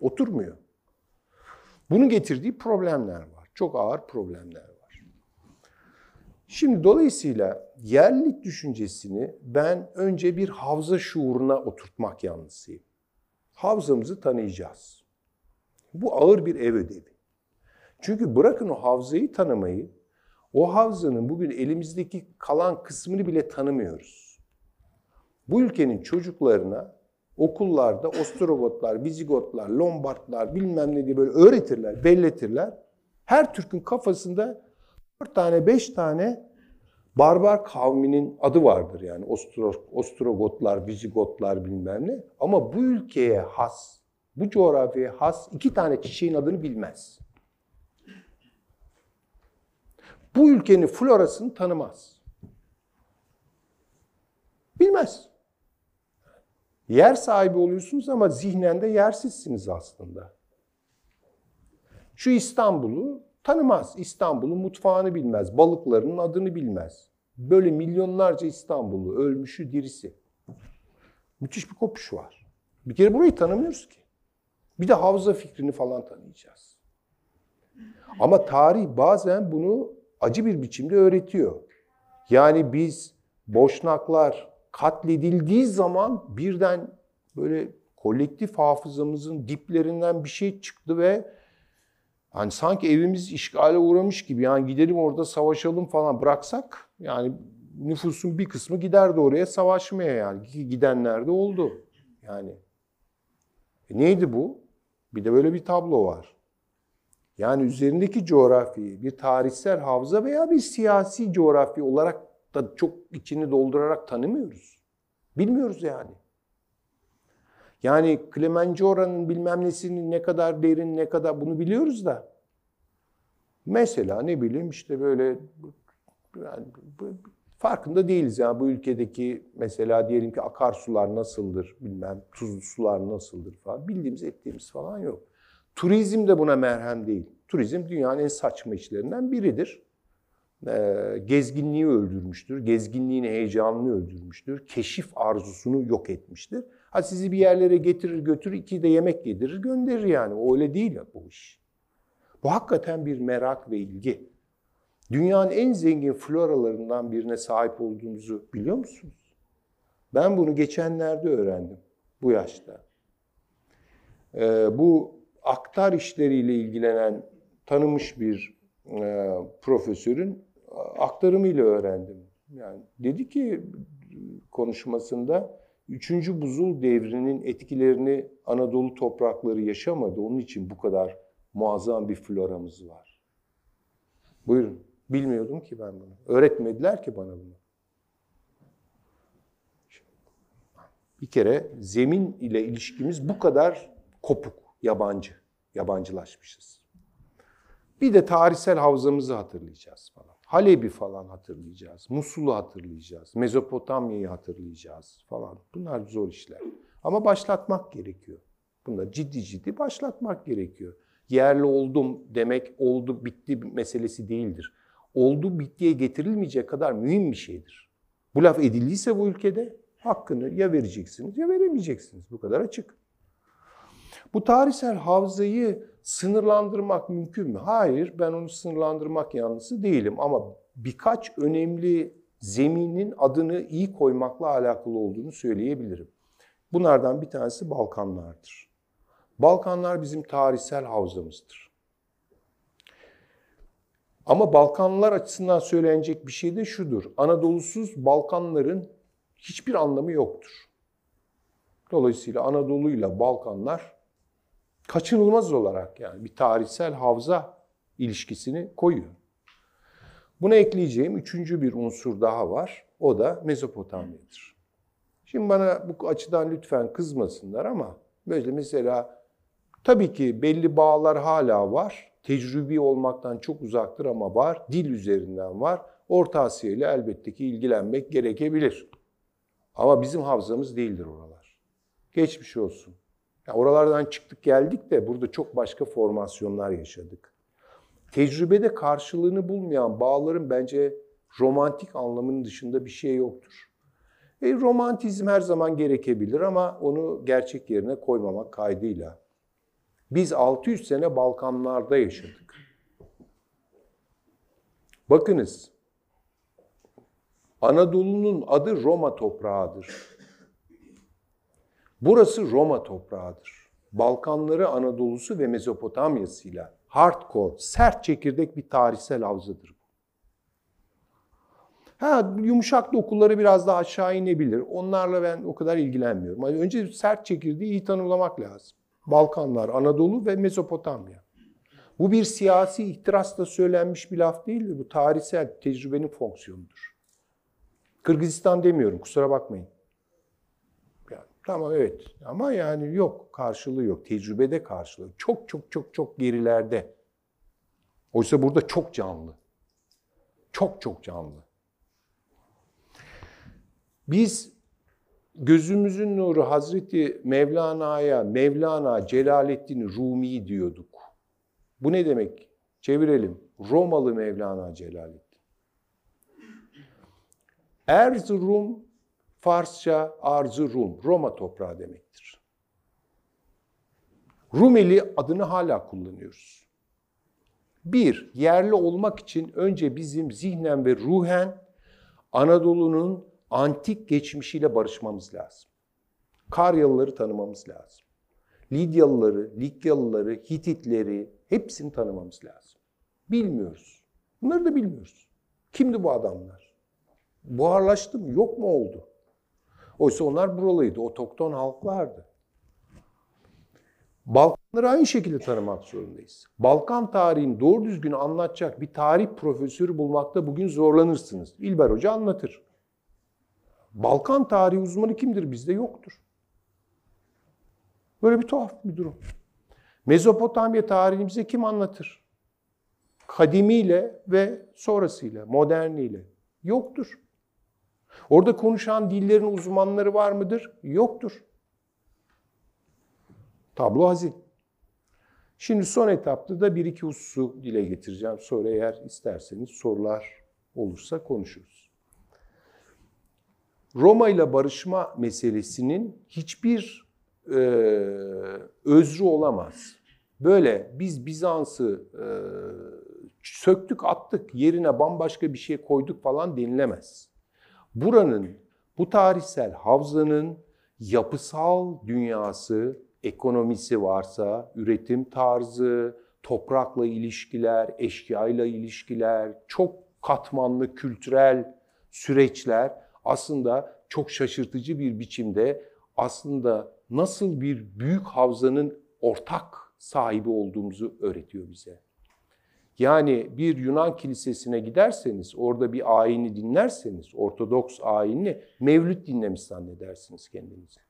oturmuyor. Bunun getirdiği problemler var. Çok ağır problemler. Şimdi dolayısıyla yerlilik düşüncesini ben önce bir havza şuuruna oturtmak yanlısıyım. Havzamızı tanıyacağız. Bu ağır bir ev ödevi. Çünkü bırakın o havzayı tanımayı, o havzanın bugün elimizdeki kalan kısmını bile tanımıyoruz. Bu ülkenin çocuklarına okullarda Ostrogotlar, Vizigotlar, Lombardlar bilmem ne diye böyle öğretirler, belletirler. Her Türk'ün kafasında 4 tane, 5 tane barbar kavminin adı vardır yani Ostro, Ostrogotlar, Vizigotlar bilmem ne. Ama bu ülkeye has, bu coğrafyaya has iki tane çiçeğin adını bilmez. Bu ülkenin florasını tanımaz. Bilmez. Yer sahibi oluyorsunuz ama zihnen de yersizsiniz aslında. Şu İstanbul'u tanımaz. İstanbul'un mutfağını bilmez. Balıklarının adını bilmez. Böyle milyonlarca İstanbullu, ölmüşü, dirisi. Müthiş bir kopuş var. Bir kere burayı tanımıyoruz ki. Bir de havza fikrini falan tanıyacağız. Ama tarih bazen bunu acı bir biçimde öğretiyor. Yani biz Boşnaklar katledildiği zaman birden böyle kolektif hafızamızın diplerinden bir şey çıktı ve hani sanki evimiz işgale uğramış gibi yani gidelim orada savaşalım falan bıraksak yani nüfusun bir kısmı giderdi oraya savaşmaya yani gidenler de oldu yani. E neydi bu? Bir de böyle bir tablo var. Yani üzerindeki coğrafyayı bir tarihsel hafıza veya bir siyasi coğrafya olarak da çok içini doldurarak tanımıyoruz. Bilmiyoruz yani. Yani Clemenceau'nun bilmem nesinin ne kadar derin ne kadar bunu biliyoruz da. Mesela ne bileyim işte böyle yani farkında değiliz yani bu ülkedeki mesela diyelim ki akarsular nasıldır bilmem tuzlu sular nasıldır falan bildiğimiz ettiğimiz falan yok. Turizm de buna merhem değil. Turizm dünyanın en saçma işlerinden biridir. Ee, gezginliği öldürmüştür. Gezginliğin heyecanını öldürmüştür. Keşif arzusunu yok etmiştir. Ha sizi bir yerlere getirir götürür, iki de yemek yedirir gönderir yani. Öyle değil bu iş. Bu hakikaten bir merak ve ilgi. Dünyanın en zengin floralarından birine sahip olduğumuzu biliyor musunuz? Ben bunu geçenlerde öğrendim bu yaşta. Ee, bu aktar işleriyle ilgilenen tanımış bir e, profesörün aktarımıyla öğrendim. Yani dedi ki konuşmasında 3. buzul devrinin etkilerini Anadolu toprakları yaşamadı. Onun için bu kadar muazzam bir floramız var. Buyurun. Bilmiyordum ki ben bunu. Öğretmediler ki bana bunu. Bir kere zemin ile ilişkimiz bu kadar kopuk, yabancı, yabancılaşmışız. Bir de tarihsel havzamızı hatırlayacağız falan. Halep'i falan hatırlayacağız. Musul'u hatırlayacağız. Mezopotamya'yı hatırlayacağız falan. Bunlar zor işler. Ama başlatmak gerekiyor. Bunlar ciddi ciddi başlatmak gerekiyor. Yerli oldum demek oldu bitti meselesi değildir. Oldu bittiye getirilmeyecek kadar mühim bir şeydir. Bu laf edildiyse bu ülkede hakkını ya vereceksiniz ya veremeyeceksiniz. Bu kadar açık. Bu tarihsel havzayı sınırlandırmak mümkün mü? Hayır, ben onu sınırlandırmak yanlısı değilim ama birkaç önemli zeminin adını iyi koymakla alakalı olduğunu söyleyebilirim. Bunlardan bir tanesi Balkanlardır. Balkanlar bizim tarihsel havzamızdır. Ama Balkanlar açısından söylenecek bir şey de şudur. Anadolu'suz Balkanların hiçbir anlamı yoktur. Dolayısıyla Anadolu ile Balkanlar kaçınılmaz olarak yani bir tarihsel havza ilişkisini koyuyor. Buna ekleyeceğim üçüncü bir unsur daha var. O da Mezopotamya'dır. Şimdi bana bu açıdan lütfen kızmasınlar ama böyle mesela tabii ki belli bağlar hala var. Tecrübi olmaktan çok uzaktır ama var. Dil üzerinden var. Orta Asya ile elbette ki ilgilenmek gerekebilir. Ama bizim havzamız değildir oralar. Geçmiş olsun. Ya oralardan çıktık geldik de burada çok başka formasyonlar yaşadık. Tecrübede karşılığını bulmayan bağların bence romantik anlamının dışında bir şey yoktur. E, romantizm her zaman gerekebilir ama onu gerçek yerine koymamak kaydıyla. Biz 600 sene Balkanlarda yaşadık. Bakınız, Anadolu'nun adı Roma toprağıdır. Burası Roma toprağıdır. Balkanları Anadolu'su ve Mezopotamya'sıyla hardcore, sert çekirdek bir tarihsel havzadır. Ha yumuşak dokuları biraz daha aşağı inebilir. Onlarla ben o kadar ilgilenmiyorum. Yani önce sert çekirdeği iyi tanımlamak lazım. Balkanlar, Anadolu ve Mezopotamya. Bu bir siyasi ihtirasla söylenmiş bir laf değildir. Bu tarihsel tecrübenin fonksiyonudur. Kırgızistan demiyorum kusura bakmayın. Tamam evet ama yani yok karşılığı yok. Tecrübede karşılığı. Çok çok çok çok gerilerde. Oysa burada çok canlı. Çok çok canlı. Biz gözümüzün nuru Hazreti Mevlana'ya Mevlana Celaleddin Rumi diyorduk. Bu ne demek? Çevirelim. Romalı Mevlana Celaleddin. Erzurum Farsça Arzu Rum, Roma toprağı demektir. Rumeli adını hala kullanıyoruz. Bir, yerli olmak için önce bizim zihnen ve ruhen Anadolu'nun antik geçmişiyle barışmamız lazım. Karyalıları tanımamız lazım. Lidyalıları, Likyalıları, Hititleri hepsini tanımamız lazım. Bilmiyoruz. Bunları da bilmiyoruz. Kimdi bu adamlar? Buharlaştı mı? Yok mu oldu? Oysa onlar buralıydı. Otokton halklardı. Balkanları aynı şekilde tanımak zorundayız. Balkan tarihini doğru düzgün anlatacak bir tarih profesörü bulmakta bugün zorlanırsınız. İlber Hoca anlatır. Balkan tarihi uzmanı kimdir bizde? Yoktur. Böyle bir tuhaf bir durum. Mezopotamya tarihini bize kim anlatır? Kadimiyle ve sonrasıyla, moderniyle. Yoktur. Orada konuşan dillerin uzmanları var mıdır? Yoktur. Tablo hazin. Şimdi son etapta da bir iki hususu dile getireceğim. Sonra eğer isterseniz sorular olursa konuşuruz. Roma ile barışma meselesinin hiçbir e, özrü olamaz. Böyle biz Bizans'ı e, söktük attık yerine bambaşka bir şey koyduk falan denilemez. Buranın, bu tarihsel havzanın yapısal dünyası, ekonomisi varsa, üretim tarzı, toprakla ilişkiler, eşkıyayla ilişkiler, çok katmanlı kültürel süreçler aslında çok şaşırtıcı bir biçimde aslında nasıl bir büyük havzanın ortak sahibi olduğumuzu öğretiyor bize. Yani bir Yunan kilisesine giderseniz, orada bir ayini dinlerseniz, Ortodoks ayini mevlüt dinlemiş zannedersiniz kendinizi.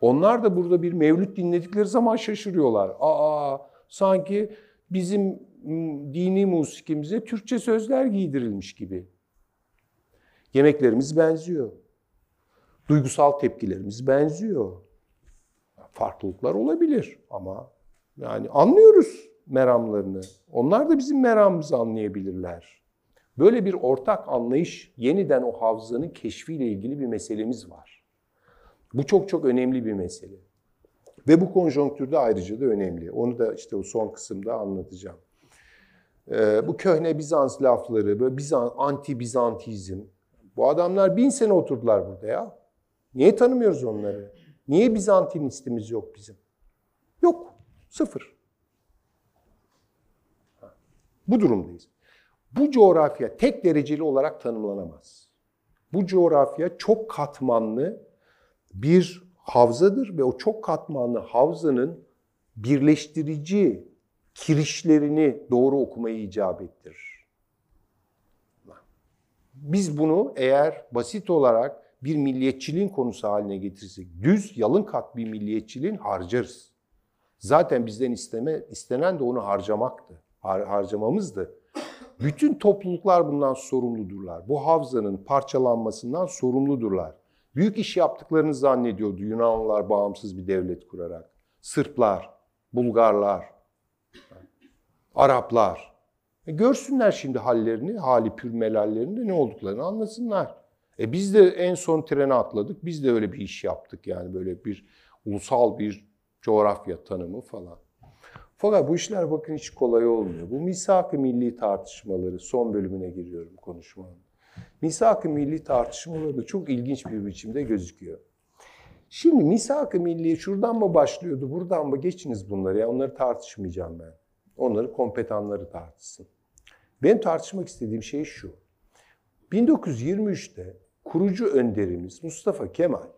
Onlar da burada bir mevlüt dinledikleri zaman şaşırıyorlar. Aa, sanki bizim dini musikimize Türkçe sözler giydirilmiş gibi. Yemeklerimiz benziyor. Duygusal tepkilerimiz benziyor. Farklılıklar olabilir ama yani anlıyoruz meramlarını. Onlar da bizim meramımızı anlayabilirler. Böyle bir ortak anlayış yeniden o havzanın keşfiyle ilgili bir meselemiz var. Bu çok çok önemli bir mesele. Ve bu konjonktürde ayrıca da önemli. Onu da işte o son kısımda anlatacağım. Ee, bu köhne Bizans lafları, böyle Bizans, anti-Bizantizm. Bu adamlar bin sene oturdular burada ya. Niye tanımıyoruz onları? Niye Bizantinistimiz yok bizim? Yok. Sıfır. Bu durumdayız. Bu coğrafya tek dereceli olarak tanımlanamaz. Bu coğrafya çok katmanlı bir havzadır ve o çok katmanlı havzanın birleştirici kirişlerini doğru okumayı icap ettirir. Biz bunu eğer basit olarak bir milliyetçiliğin konusu haline getirirsek, düz, yalın kat bir milliyetçiliğin harcarız. Zaten bizden isteme, istenen de onu harcamaktı, har, harcamamızdı. Bütün topluluklar bundan sorumludurlar. Bu havzanın parçalanmasından sorumludurlar. Büyük iş yaptıklarını zannediyordu Yunanlılar bağımsız bir devlet kurarak. Sırplar, Bulgarlar, Araplar. E görsünler şimdi hallerini, hali pürmelallerini ne olduklarını anlasınlar. E biz de en son trene atladık. Biz de öyle bir iş yaptık yani böyle bir ulusal bir coğrafya tanımı falan. Fakat bu işler bakın hiç kolay olmuyor. Bu misak-ı milli tartışmaları son bölümüne giriyorum konuşmanın. Misak-ı milli tartışmaları da çok ilginç bir biçimde gözüküyor. Şimdi misak-ı milli şuradan mı başlıyordu, buradan mı geçiniz bunları ya onları tartışmayacağım ben. Onları kompetanları tartışsın. Benim tartışmak istediğim şey şu. 1923'te kurucu önderimiz Mustafa Kemal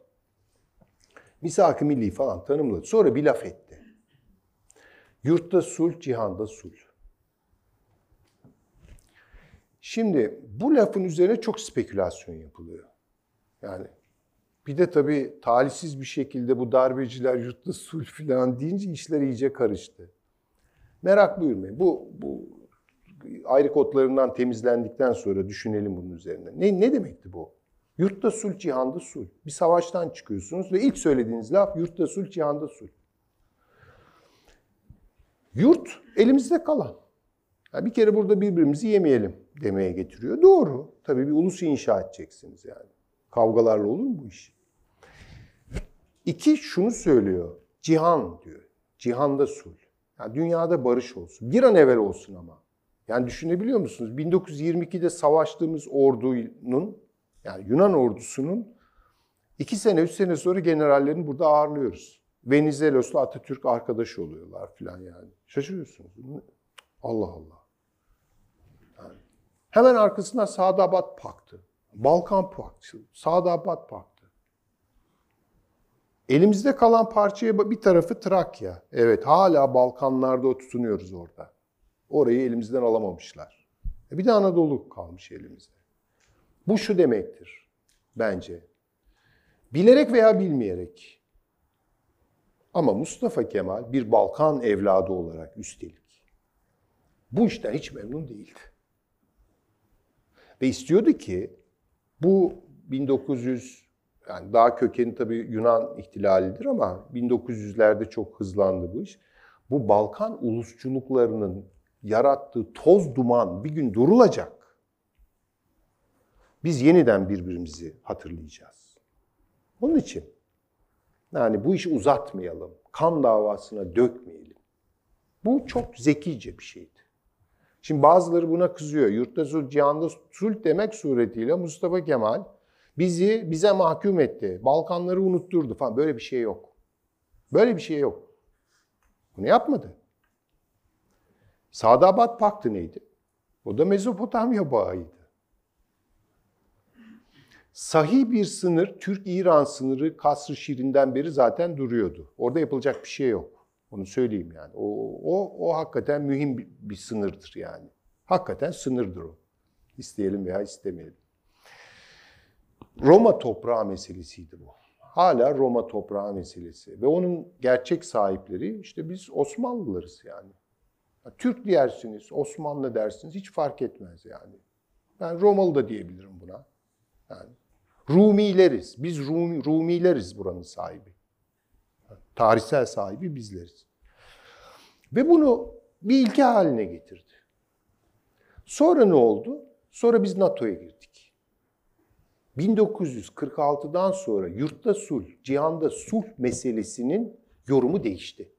misak-ı milli falan tanımladı. Sonra bir laf etti. Yurtta sulh, cihanda sulh. Şimdi bu lafın üzerine çok spekülasyon yapılıyor. Yani bir de tabii talihsiz bir şekilde bu darbeciler yurtta sulh falan deyince işler iyice karıştı. Merak buyurmayın. Bu, bu ayrı kodlarından temizlendikten sonra düşünelim bunun üzerine. Ne, ne demekti bu? Yurtta sulh, cihanda sulh. Bir savaştan çıkıyorsunuz ve ilk söylediğiniz laf yurtta sulh, cihanda sulh. Yurt elimizde kalan. Yani bir kere burada birbirimizi yemeyelim demeye getiriyor. Doğru. Tabii bir ulus inşa edeceksiniz yani. Kavgalarla olur mu bu iş? İki şunu söylüyor. Cihan diyor. Cihanda sulh. Yani dünyada barış olsun. Bir an evvel olsun ama. Yani düşünebiliyor musunuz? 1922'de savaştığımız ordunun, yani Yunan ordusunun iki sene, üç sene sonra generallerini burada ağırlıyoruz. Venizelos'la Atatürk arkadaş oluyorlar falan yani. Şaşırıyorsunuz. Allah Allah. Yani. Hemen arkasından Sadabat Paktı. Balkan Paktı, Sadabat Paktı. Elimizde kalan parçaya bir tarafı Trakya. Evet hala Balkanlarda tutunuyoruz orada. Orayı elimizden alamamışlar. E bir de Anadolu kalmış elimizde. Bu şu demektir bence. Bilerek veya bilmeyerek. Ama Mustafa Kemal bir Balkan evladı olarak üstelik bu işten hiç memnun değildi. Ve istiyordu ki bu 1900 yani daha kökeni tabii Yunan ihtilalidir ama 1900'lerde çok hızlandı bu iş. Bu Balkan ulusçuluklarının yarattığı toz duman bir gün durulacak. Biz yeniden birbirimizi hatırlayacağız. Onun için yani bu işi uzatmayalım, kan davasına dökmeyelim. Bu çok zekice bir şeydi. Şimdi bazıları buna kızıyor. Yurtta sulh, cihanda sulh demek suretiyle Mustafa Kemal bizi bize mahkum etti. Balkanları unutturdu falan. Böyle bir şey yok. Böyle bir şey yok. Bunu yapmadı. Sadabat Paktı neydi? O da Mezopotamya bağıydı. Sahih bir sınır, Türk-İran sınırı Kasr-ı Şirin'den beri zaten duruyordu. Orada yapılacak bir şey yok. Onu söyleyeyim yani. O, o, o hakikaten mühim bir, bir sınırdır yani. Hakikaten sınırdır o. İsteyelim veya istemeyelim. Roma toprağı meselesiydi bu. Hala Roma toprağı meselesi. Ve onun gerçek sahipleri işte biz Osmanlılarız yani. Türk dersiniz, Osmanlı dersiniz hiç fark etmez yani. Ben Romalı da diyebilirim buna. Yani Rumileriz. Biz Rumi, Rumileriz buranın sahibi. Tarihsel sahibi bizleriz. Ve bunu bir ilke haline getirdi. Sonra ne oldu? Sonra biz NATO'ya girdik. 1946'dan sonra yurtta sulh, cihanda sulh meselesinin yorumu değişti.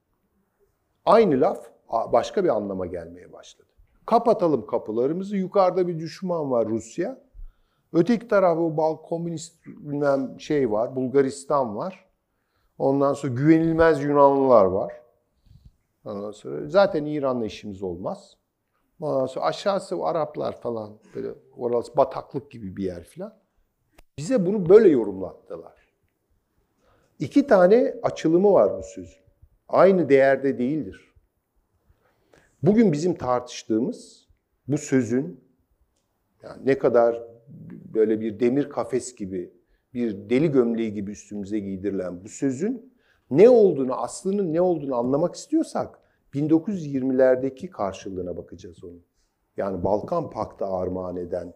Aynı laf başka bir anlama gelmeye başladı. Kapatalım kapılarımızı. Yukarıda bir düşman var Rusya. Öteki tarafı Bal komünist bilmem şey var, Bulgaristan var. Ondan sonra güvenilmez Yunanlılar var. Ondan sonra zaten İran'la işimiz olmaz. Ondan sonra aşağısı Araplar falan böyle orası bataklık gibi bir yer falan. Bize bunu böyle yorumlattılar. İki tane açılımı var bu sözün. Aynı değerde değildir. Bugün bizim tartıştığımız bu sözün yani ne kadar böyle bir demir kafes gibi, bir deli gömleği gibi üstümüze giydirilen bu sözün ne olduğunu, aslının ne olduğunu anlamak istiyorsak 1920'lerdeki karşılığına bakacağız onun. Yani Balkan Paktı armağan eden,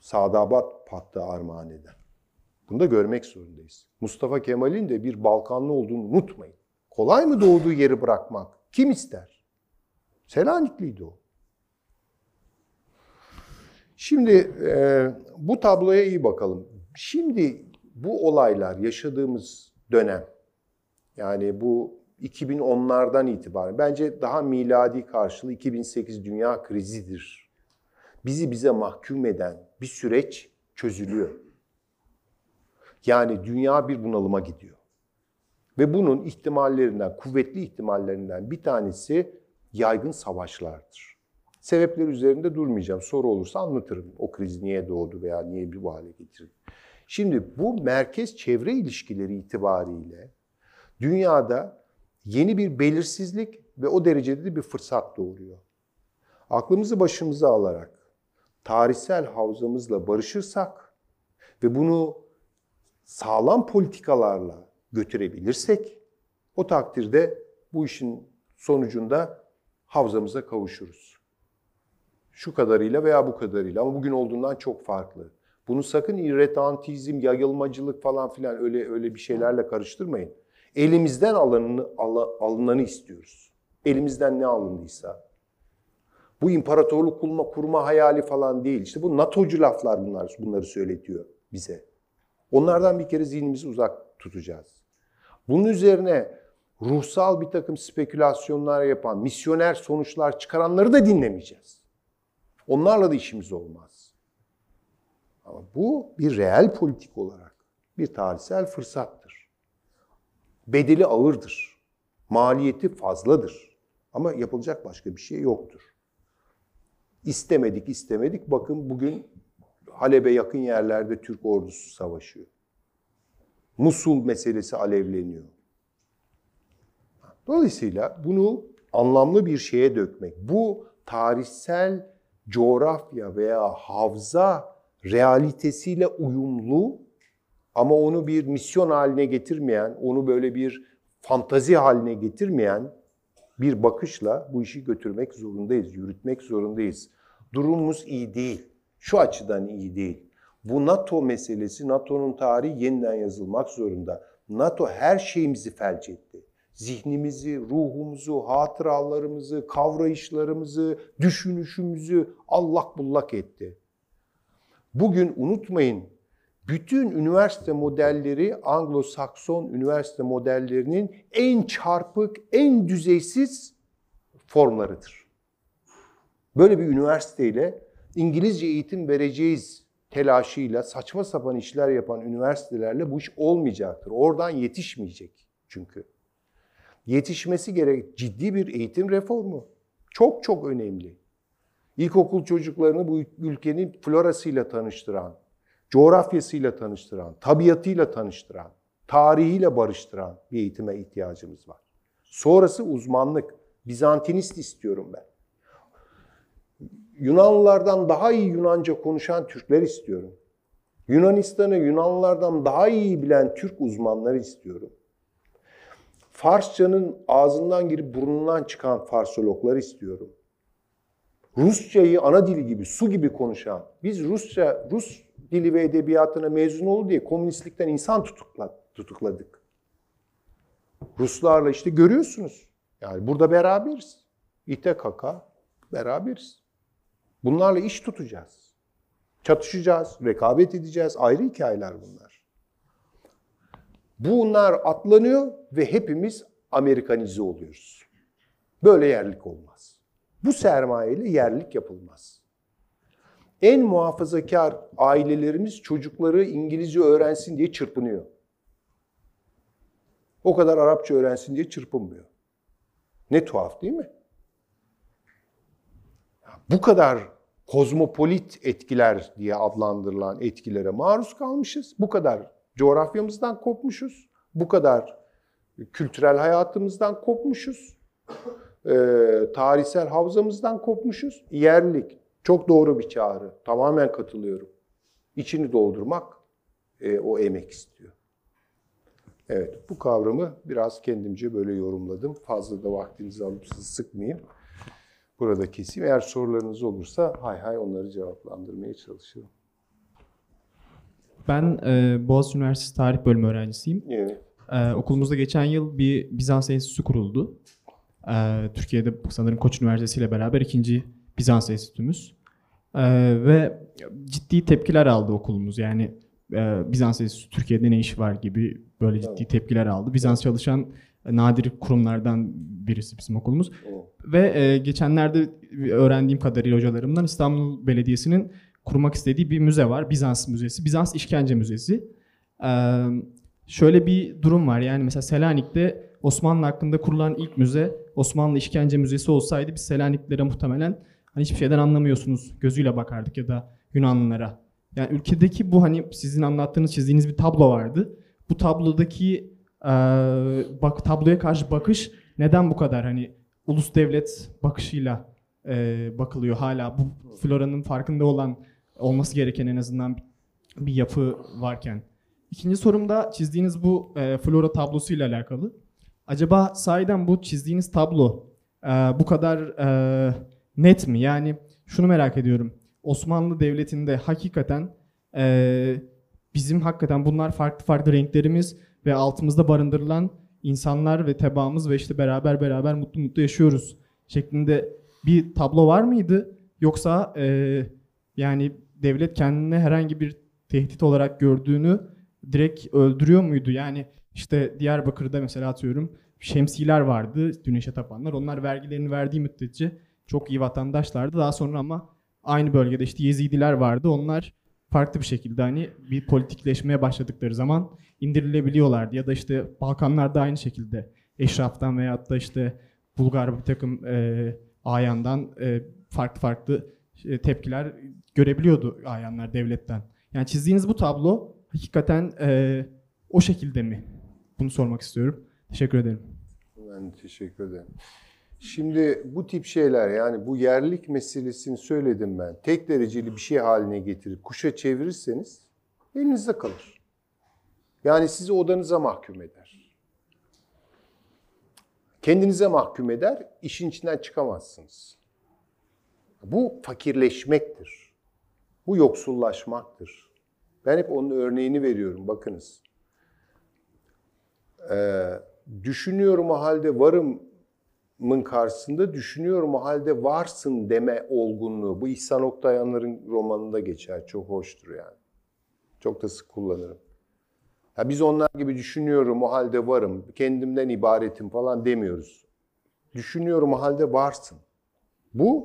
Sadabat Paktı armağan eden. Bunu da görmek zorundayız. Mustafa Kemal'in de bir Balkanlı olduğunu unutmayın. Kolay mı doğduğu yeri bırakmak? Kim ister? Selanikliydi o. Şimdi e, bu tabloya iyi bakalım. Şimdi bu olaylar yaşadığımız dönem yani bu 2010'lardan itibaren bence daha miladi karşılığı 2008 dünya krizidir. Bizi bize mahkum eden bir süreç çözülüyor. Yani dünya bir bunalıma gidiyor. Ve bunun ihtimallerinden, kuvvetli ihtimallerinden bir tanesi yaygın savaşlardır. Sebepler üzerinde durmayacağım. Soru olursa anlatırım. O kriz niye doğdu veya niye bir bu hale getirdi. Şimdi bu merkez çevre ilişkileri itibariyle dünyada yeni bir belirsizlik ve o derecede de bir fırsat doğuruyor. Aklımızı başımıza alarak tarihsel havzamızla barışırsak ve bunu sağlam politikalarla götürebilirsek o takdirde bu işin sonucunda havzamıza kavuşuruz. Şu kadarıyla veya bu kadarıyla ama bugün olduğundan çok farklı. Bunu sakın irretantizm, yayılmacılık falan filan öyle öyle bir şeylerle karıştırmayın. Elimizden alınanı, alınanı istiyoruz. Elimizden ne alındıysa. Bu imparatorluk kurma, kurma hayali falan değil. İşte bu NATO'cu laflar bunlar, bunları söyletiyor bize. Onlardan bir kere zihnimizi uzak tutacağız. Bunun üzerine ruhsal bir takım spekülasyonlar yapan, misyoner sonuçlar çıkaranları da dinlemeyeceğiz. Onlarla da işimiz olmaz. Ama bu bir reel politik olarak bir tarihsel fırsattır. Bedeli ağırdır. Maliyeti fazladır. Ama yapılacak başka bir şey yoktur. İstemedik istemedik bakın bugün Halep'e yakın yerlerde Türk ordusu savaşıyor. Musul meselesi alevleniyor. Dolayısıyla bunu anlamlı bir şeye dökmek, bu tarihsel coğrafya veya havza realitesiyle uyumlu ama onu bir misyon haline getirmeyen, onu böyle bir fantazi haline getirmeyen bir bakışla bu işi götürmek zorundayız, yürütmek zorundayız. Durumumuz iyi değil. Şu açıdan iyi değil. Bu NATO meselesi, NATO'nun tarihi yeniden yazılmak zorunda. NATO her şeyimizi felç etti. Zihnimizi, ruhumuzu, hatıralarımızı, kavrayışlarımızı, düşünüşümüzü allak bullak etti. Bugün unutmayın, bütün üniversite modelleri Anglo-Sakson üniversite modellerinin en çarpık, en düzeysiz formlarıdır. Böyle bir üniversiteyle İngilizce eğitim vereceğiz telaşıyla saçma sapan işler yapan üniversitelerle bu iş olmayacaktır. Oradan yetişmeyecek çünkü. Yetişmesi gerek ciddi bir eğitim reformu. Çok çok önemli. İlkokul çocuklarını bu ülkenin florasıyla tanıştıran, coğrafyasıyla tanıştıran, tabiatıyla tanıştıran, tarihiyle barıştıran bir eğitime ihtiyacımız var. Sonrası uzmanlık. Bizantinist istiyorum ben. Yunanlılardan daha iyi Yunanca konuşan Türkler istiyorum. Yunanistan'ı Yunanlılardan daha iyi bilen Türk uzmanları istiyorum. Farsçanın ağzından girip burnundan çıkan Farsologlar istiyorum. Rusçayı ana dili gibi, su gibi konuşan, biz Rusça, Rus dili ve edebiyatına mezun oldu diye komünistlikten insan tutukla, tutukladık. Ruslarla işte görüyorsunuz. Yani burada beraberiz. İTKK beraberiz. Bunlarla iş tutacağız. Çatışacağız, rekabet edeceğiz. Ayrı hikayeler bunlar. Bunlar atlanıyor ve hepimiz Amerikanize oluyoruz. Böyle yerlik olmaz. Bu sermayeyle yerlik yapılmaz. En muhafazakar ailelerimiz çocukları İngilizce öğrensin diye çırpınıyor. O kadar Arapça öğrensin diye çırpınmıyor. Ne tuhaf değil mi? Bu kadar kozmopolit etkiler diye adlandırılan etkilere maruz kalmışız. Bu kadar coğrafyamızdan kopmuşuz. Bu kadar kültürel hayatımızdan kopmuşuz. E, tarihsel havzamızdan kopmuşuz. Yerlik. Çok doğru bir çağrı. Tamamen katılıyorum. İçini doldurmak e, o emek istiyor. Evet, bu kavramı biraz kendimce böyle yorumladım. Fazla da vaktinizi alıp sizi sıkmayayım. Burada keseyim. Eğer sorularınız olursa hay hay onları cevaplandırmaya çalışırım. Ben e, Boğaziçi Üniversitesi Tarih Bölümü öğrencisiyim. Evet. E, okulumuzda geçen yıl bir Bizans Enstitüsü kuruldu. E, Türkiye'de sanırım Koç Üniversitesi ile beraber ikinci Bizans Enstitümüz. E, ve ciddi tepkiler aldı okulumuz. Yani e, Bizans Enstitüsü Türkiye'de ne iş var gibi böyle ciddi tepkiler aldı. Bizans çalışan nadir kurumlardan birisi bizim okulumuz. Evet. Ve e, geçenlerde öğrendiğim kadarıyla hocalarımdan İstanbul Belediyesi'nin kurmak istediği bir müze var. Bizans Müzesi. Bizans İşkence Müzesi. Şöyle bir durum var. Yani mesela Selanik'te Osmanlı hakkında kurulan ilk müze Osmanlı İşkence Müzesi olsaydı biz Selaniklilere muhtemelen hani hiçbir şeyden anlamıyorsunuz gözüyle bakardık ya da Yunanlılara. Yani ülkedeki bu hani sizin anlattığınız, çizdiğiniz bir tablo vardı. Bu tablodaki e, bak tabloya karşı bakış neden bu kadar hani ulus devlet bakışıyla e, bakılıyor hala bu floranın farkında olan olması gereken en azından bir yapı varken. İkinci sorum da çizdiğiniz bu e, flora tablosuyla alakalı. Acaba sahiden bu çizdiğiniz tablo e, bu kadar e, net mi? Yani şunu merak ediyorum. Osmanlı Devleti'nde hakikaten e, bizim hakikaten bunlar farklı farklı renklerimiz ve altımızda barındırılan insanlar ve tebaamız ve işte beraber beraber mutlu mutlu yaşıyoruz şeklinde bir tablo var mıydı? Yoksa e, yani devlet kendine herhangi bir tehdit olarak gördüğünü direkt öldürüyor muydu? Yani işte Diyarbakır'da mesela atıyorum şemsiler vardı güneşe tapanlar. Onlar vergilerini verdiği müddetçe çok iyi vatandaşlardı. Daha sonra ama aynı bölgede işte Yezidiler vardı. Onlar farklı bir şekilde hani bir politikleşmeye başladıkları zaman indirilebiliyorlardı. Ya da işte Balkanlarda aynı şekilde eşraftan veyahut da işte Bulgar bir takım e, ayandan e, farklı farklı tepkiler görebiliyordu ayanlar devletten. Yani çizdiğiniz bu tablo hakikaten e, o şekilde mi? Bunu sormak istiyorum. Teşekkür ederim. Ben teşekkür ederim. Şimdi bu tip şeyler yani bu yerlilik meselesini söyledim ben. Tek dereceli bir şey haline getirip kuşa çevirirseniz elinizde kalır. Yani sizi odanıza mahkum eder. Kendinize mahkum eder, işin içinden çıkamazsınız. Bu fakirleşmektir. Bu yoksullaşmaktır. Ben hep onun örneğini veriyorum. Bakınız. Ee, düşünüyorum o halde varımın karşısında düşünüyorum o halde varsın deme olgunluğu. Bu İhsan Oktayanlar'ın romanında geçer. Çok hoştur yani. Çok da sık kullanırım. Ya biz onlar gibi düşünüyorum o halde varım, kendimden ibaretim falan demiyoruz. Düşünüyorum o halde varsın. Bu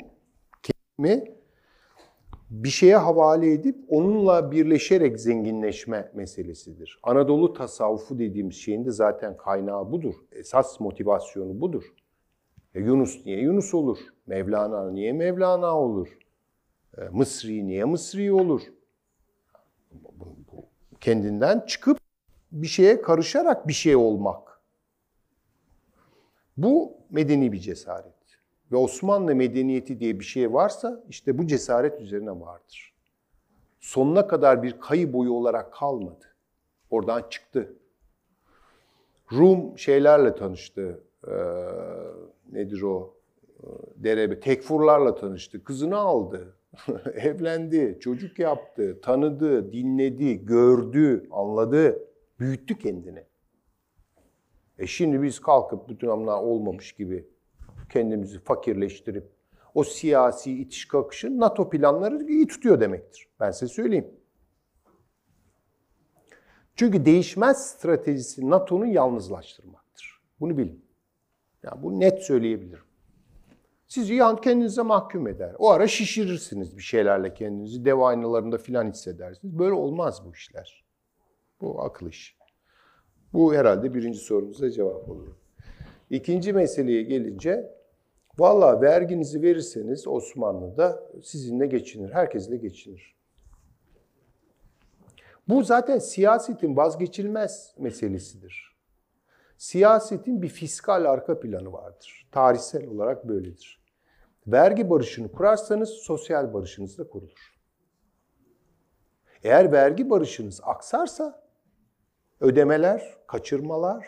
kendimi bir şeye havale edip onunla birleşerek zenginleşme meselesidir. Anadolu tasavvufu dediğimiz şeyin de zaten kaynağı budur. Esas motivasyonu budur. E Yunus niye Yunus olur? Mevlana niye Mevlana olur? E Mısri niye Mısri olur? Kendinden çıkıp bir şeye karışarak bir şey olmak. Bu medeni bir cesaret. Ve Osmanlı medeniyeti diye bir şey varsa işte bu cesaret üzerine vardır. Sonuna kadar bir kayı boyu olarak kalmadı. Oradan çıktı. Rum şeylerle tanıştı. Ee, nedir o? Derebe, tekfurlarla tanıştı. Kızını aldı. Evlendi, çocuk yaptı, tanıdı, dinledi, gördü, anladı, büyüttü kendini. E şimdi biz kalkıp bütün amlar olmamış gibi kendimizi fakirleştirip o siyasi itiş kakışı NATO planları iyi tutuyor demektir. Ben size söyleyeyim. Çünkü değişmez stratejisi NATO'nun yalnızlaştırmaktır. Bunu bilin. Yani bunu net söyleyebilirim. Sizi yan kendinize mahkum eder. O ara şişirirsiniz bir şeylerle kendinizi. Dev aynalarında filan hissedersiniz. Böyle olmaz bu işler. Bu akıl işi. Bu herhalde birinci sorumuza cevap olur. İkinci meseleye gelince, valla verginizi verirseniz Osmanlı'da sizinle geçinir, herkesle geçinir. Bu zaten siyasetin vazgeçilmez meselesidir. Siyasetin bir fiskal arka planı vardır. Tarihsel olarak böyledir. Vergi barışını kurarsanız sosyal barışınız da kurulur. Eğer vergi barışınız aksarsa ödemeler, kaçırmalar,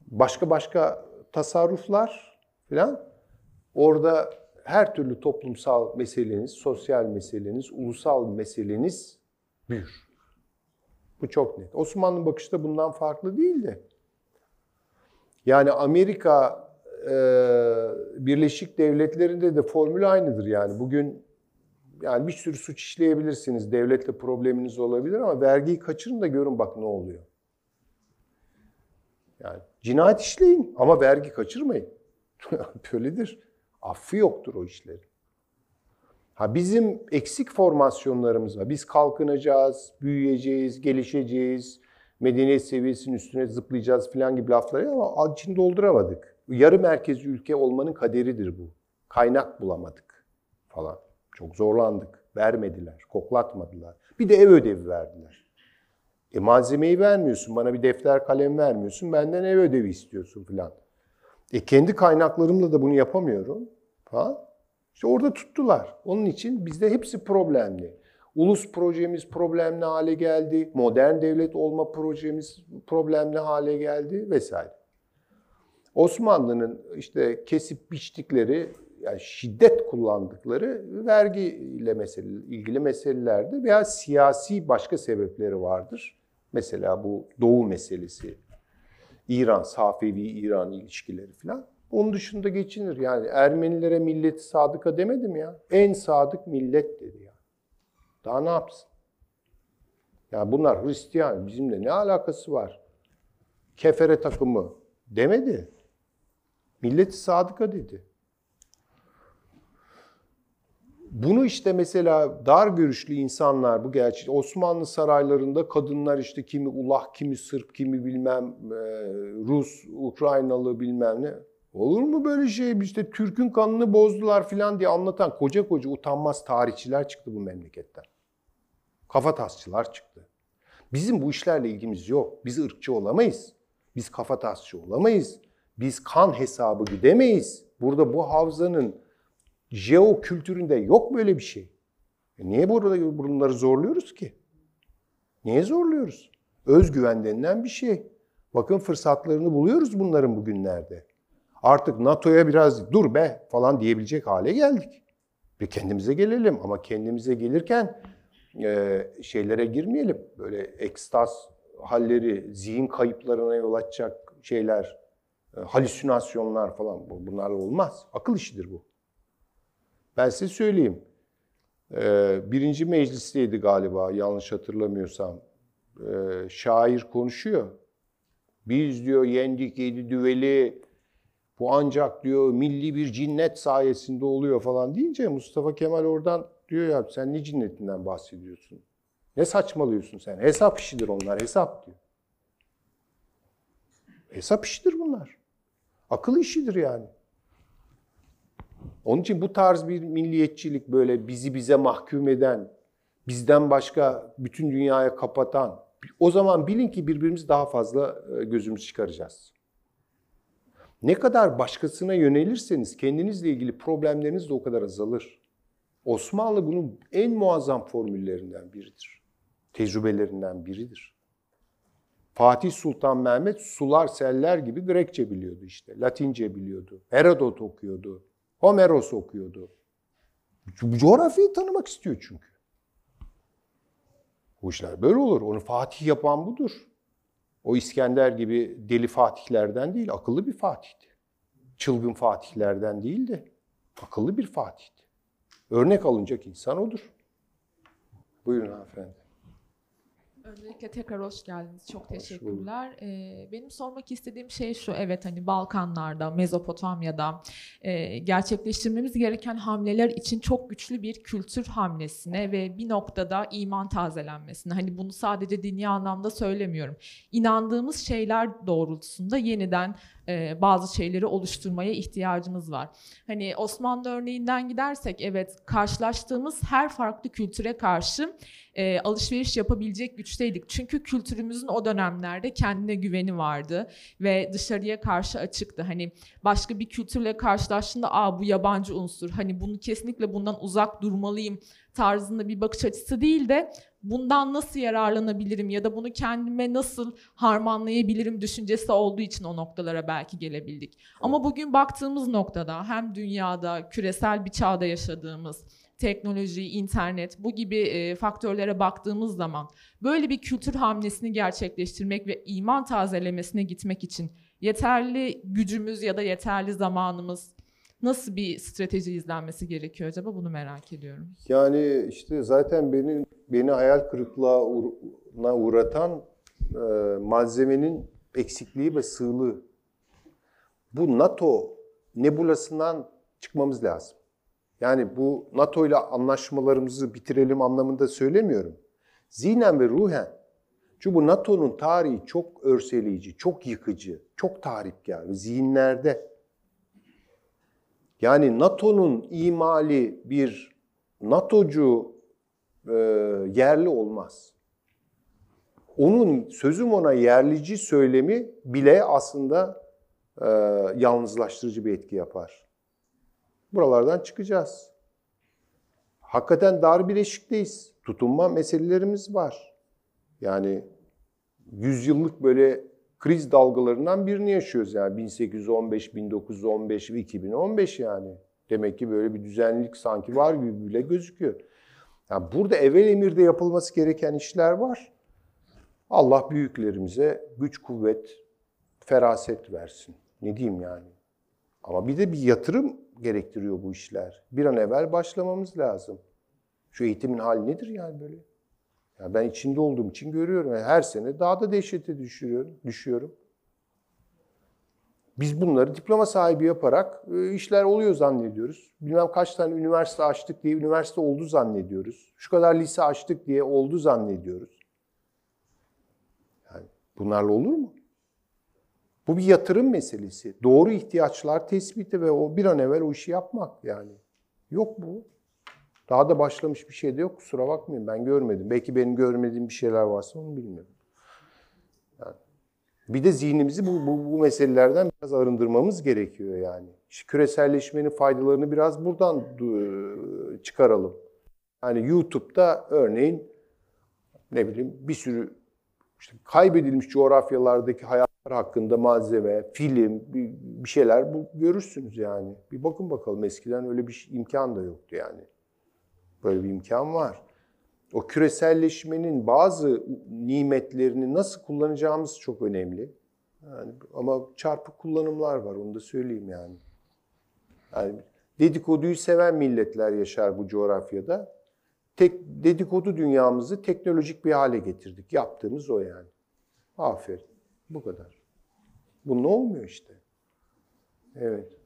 başka başka tasarruflar filan orada her türlü toplumsal meseleniz, sosyal meseleniz, ulusal meseleniz büyür. Bu çok net. Osmanlı bakışta bundan farklı değildi. Yani Amerika e, Birleşik Devletleri'nde de formül aynıdır yani. Bugün yani bir sürü suç işleyebilirsiniz, devletle probleminiz olabilir ama vergiyi kaçırın da görün bak ne oluyor. Yani cinayet işleyin ama vergi kaçırmayın. Böyledir. Affı yoktur o işlerin. Ha bizim eksik formasyonlarımız var. Biz kalkınacağız, büyüyeceğiz, gelişeceğiz, medeniyet seviyesinin üstüne zıplayacağız falan gibi lafları ama içini dolduramadık. Yarı merkezi ülke olmanın kaderidir bu. Kaynak bulamadık. falan. Çok zorlandık. Vermediler, koklatmadılar. Bir de ev ödevi verdiler. E malzemeyi vermiyorsun, bana bir defter kalem vermiyorsun, benden ev ödevi istiyorsun falan. E kendi kaynaklarımla da bunu yapamıyorum falan. İşte orada tuttular. Onun için bizde hepsi problemli. Ulus projemiz problemli hale geldi. Modern devlet olma projemiz problemli hale geldi vesaire. Osmanlı'nın işte kesip biçtikleri, yani şiddet kullandıkları vergi ile mesele, ilgili meselelerde veya siyasi başka sebepleri vardır. Mesela bu Doğu meselesi, İran, Safevi-İran ilişkileri falan. Onun dışında geçinir. Yani Ermenilere milleti sadıka demedim ya. En sadık millet dedi ya. Daha ne yapsın? Yani bunlar Hristiyan, bizimle ne alakası var? Kefere takımı demedi. Milleti sadıka dedi. Bunu işte mesela dar görüşlü insanlar bu gerçi Osmanlı saraylarında kadınlar işte kimi ulah, kimi Sırp, kimi bilmem e, Rus, Ukraynalı bilmem ne. Olur mu böyle şey? İşte Türk'ün kanını bozdular falan diye anlatan koca koca utanmaz tarihçiler çıktı bu memleketten. Kafatasçılar çıktı. Bizim bu işlerle ilgimiz yok. Biz ırkçı olamayız. Biz kafatasçı olamayız. Biz kan hesabı gidemeyiz. Burada bu havzanın jeo kültüründe yok böyle bir şey. E niye burada bunları zorluyoruz ki? Niye zorluyoruz? Özgüven denilen bir şey. Bakın fırsatlarını buluyoruz bunların bugünlerde. Artık NATO'ya biraz dur be falan diyebilecek hale geldik. Ve kendimize gelelim ama kendimize gelirken e, şeylere girmeyelim. Böyle ekstaz halleri, zihin kayıplarına yol açacak şeyler, e, halüsinasyonlar falan bunlar olmaz. Akıl işidir bu. Ben size söyleyeyim. E, birinci meclisteydi galiba yanlış hatırlamıyorsam. E, şair konuşuyor. Biz diyor yendik yedi düveli, bu ancak diyor milli bir cinnet sayesinde oluyor falan deyince Mustafa Kemal oradan diyor ya sen ne cinnetinden bahsediyorsun? Ne saçmalıyorsun sen? Hesap işidir onlar, hesap diyor. Hesap işidir bunlar. Akıl işidir yani. Onun için bu tarz bir milliyetçilik böyle bizi bize mahkum eden, bizden başka bütün dünyaya kapatan, o zaman bilin ki birbirimizi daha fazla gözümüz çıkaracağız. Ne kadar başkasına yönelirseniz kendinizle ilgili problemleriniz de o kadar azalır. Osmanlı bunun en muazzam formüllerinden biridir. Tecrübelerinden biridir. Fatih Sultan Mehmet sular seller gibi Grekçe biliyordu işte. Latince biliyordu. Herodot okuyordu. Homeros okuyordu. Coğrafyayı tanımak istiyor çünkü. Bu işler böyle olur. Onu Fatih yapan budur. O İskender gibi deli fatihlerden değil, akıllı bir fatihti. Çılgın fatihlerden değil de akıllı bir fatihti. Örnek alınacak insan odur. Buyurun hanımefendi. Öncelikle tekrar hoş geldiniz. Çok teşekkürler. Ee, benim sormak istediğim şey şu. Evet hani Balkanlarda, Mezopotamya'da e, gerçekleştirmemiz gereken hamleler için çok güçlü bir kültür hamlesine ve bir noktada iman tazelenmesine. Hani bunu sadece dini anlamda söylemiyorum. İnandığımız şeyler doğrultusunda yeniden e, bazı şeyleri oluşturmaya ihtiyacımız var. Hani Osmanlı örneğinden gidersek evet karşılaştığımız her farklı kültüre karşı e, alışveriş yapabilecek güçteydik. Çünkü kültürümüzün o dönemlerde kendine güveni vardı ve dışarıya karşı açıktı. Hani başka bir kültürle karşılaştığında aa bu yabancı unsur hani bunu kesinlikle bundan uzak durmalıyım tarzında bir bakış açısı değil de bundan nasıl yararlanabilirim ya da bunu kendime nasıl harmanlayabilirim düşüncesi olduğu için o noktalara belki gelebildik. Ama bugün baktığımız noktada hem dünyada küresel bir çağda yaşadığımız teknoloji, internet bu gibi e, faktörlere baktığımız zaman böyle bir kültür hamlesini gerçekleştirmek ve iman tazelemesine gitmek için yeterli gücümüz ya da yeterli zamanımız nasıl bir strateji izlenmesi gerekiyor acaba bunu merak ediyorum. Yani işte zaten beni beni hayal kırıklığına uğratan e, malzemenin eksikliği ve sığlığı. Bu NATO nebulasından çıkmamız lazım. Yani bu NATO ile anlaşmalarımızı bitirelim anlamında söylemiyorum. Zihnen ve ruhen. Çünkü bu NATO'nun tarihi çok örseleyici, çok yıkıcı, çok tahripkar. Zihinlerde Yani NATO'nun imali bir NATO'cu e, yerli olmaz. Onun sözüm ona yerlici söylemi bile aslında e, yalnızlaştırıcı bir etki yapar. Buralardan çıkacağız. Hakikaten dar bir eşikteyiz. Tutunma meselelerimiz var. Yani yüzyıllık böyle kriz dalgalarından birini yaşıyoruz yani 1815, 1915 ve 2015 yani. Demek ki böyle bir düzenlilik sanki var gibi bile gözüküyor. Yani burada evvel emirde yapılması gereken işler var. Allah büyüklerimize güç, kuvvet, feraset versin. Ne diyeyim yani. Ama bir de bir yatırım gerektiriyor bu işler. Bir an evvel başlamamız lazım. Şu eğitimin hali nedir yani böyle? Ya ben içinde olduğum için görüyorum. Yani her sene daha da dehşete düşüyorum, düşüyorum. Biz bunları diploma sahibi yaparak e, işler oluyor zannediyoruz. Bilmem kaç tane üniversite açtık diye üniversite oldu zannediyoruz. Şu kadar lise açtık diye oldu zannediyoruz. Yani bunlarla olur mu? Bu bir yatırım meselesi. Doğru ihtiyaçlar tespiti ve o bir an evvel o işi yapmak yani. Yok bu. Daha da başlamış bir şey de yok. Kusura bakmayın ben görmedim. Belki benim görmediğim bir şeyler varsa onu bilmiyorum. Bir de zihnimizi bu, bu, bu meselelerden biraz arındırmamız gerekiyor yani. İşte küreselleşmenin faydalarını biraz buradan e, çıkaralım. Yani YouTube'da örneğin ne bileyim bir sürü işte kaybedilmiş coğrafyalardaki hayatlar hakkında malzeme, film, bir şeyler bu, görürsünüz yani. Bir bakın bakalım eskiden öyle bir şey- imkan da yoktu yani. Böyle bir imkan var. O küreselleşmenin bazı nimetlerini nasıl kullanacağımız çok önemli. Yani, ama çarpık kullanımlar var onu da söyleyeyim yani. Yani dedikoduyu seven milletler yaşar bu coğrafyada. Tek dedikodu dünyamızı teknolojik bir hale getirdik. Yaptığımız o yani. Aferin. Bu kadar. Bu ne olmuyor işte. Evet.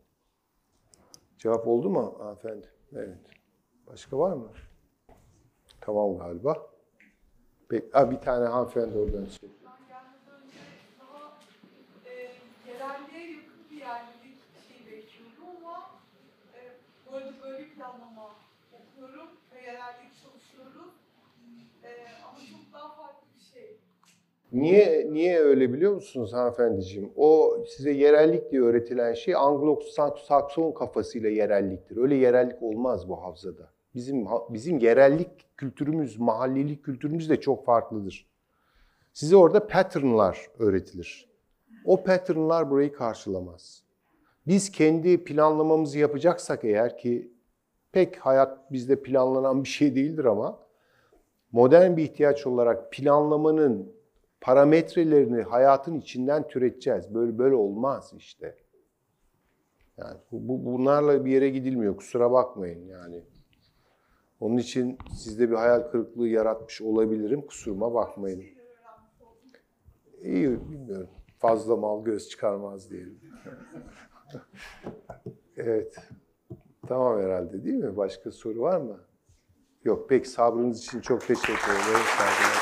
Cevap oldu mu hanımefendi? Evet. Başka var mı? Tamam galiba. Be- ha, bir tane hanımefendi oradan şey. Böyle planlama okuyorum ve yerellik çalışıyoruz. E, ama çok daha farklı bir şey. Niye niye öyle biliyor musunuz hanımefendiciğim? O size yerellik diye öğretilen şey Anglo-Sakson kafasıyla yerelliktir. Öyle yerellik olmaz bu havzada. Bizim bizim yerellik kültürümüz, mahallelik kültürümüz de çok farklıdır. Size orada patternlar öğretilir. O patternlar burayı karşılamaz. Biz kendi planlamamızı yapacaksak eğer ki pek hayat bizde planlanan bir şey değildir ama modern bir ihtiyaç olarak planlamanın parametrelerini hayatın içinden türeteceğiz. Böyle böyle olmaz işte. Yani bu- bunlarla bir yere gidilmiyor. Kusura bakmayın yani. Onun için sizde bir hayal kırıklığı yaratmış olabilirim. Kusuruma bakmayın. İyi bilmiyorum. Fazla mal göz çıkarmaz diyelim. evet. Tamam herhalde değil mi? Başka soru var mı? Yok. Peki sabrınız için çok teşekkür ederim.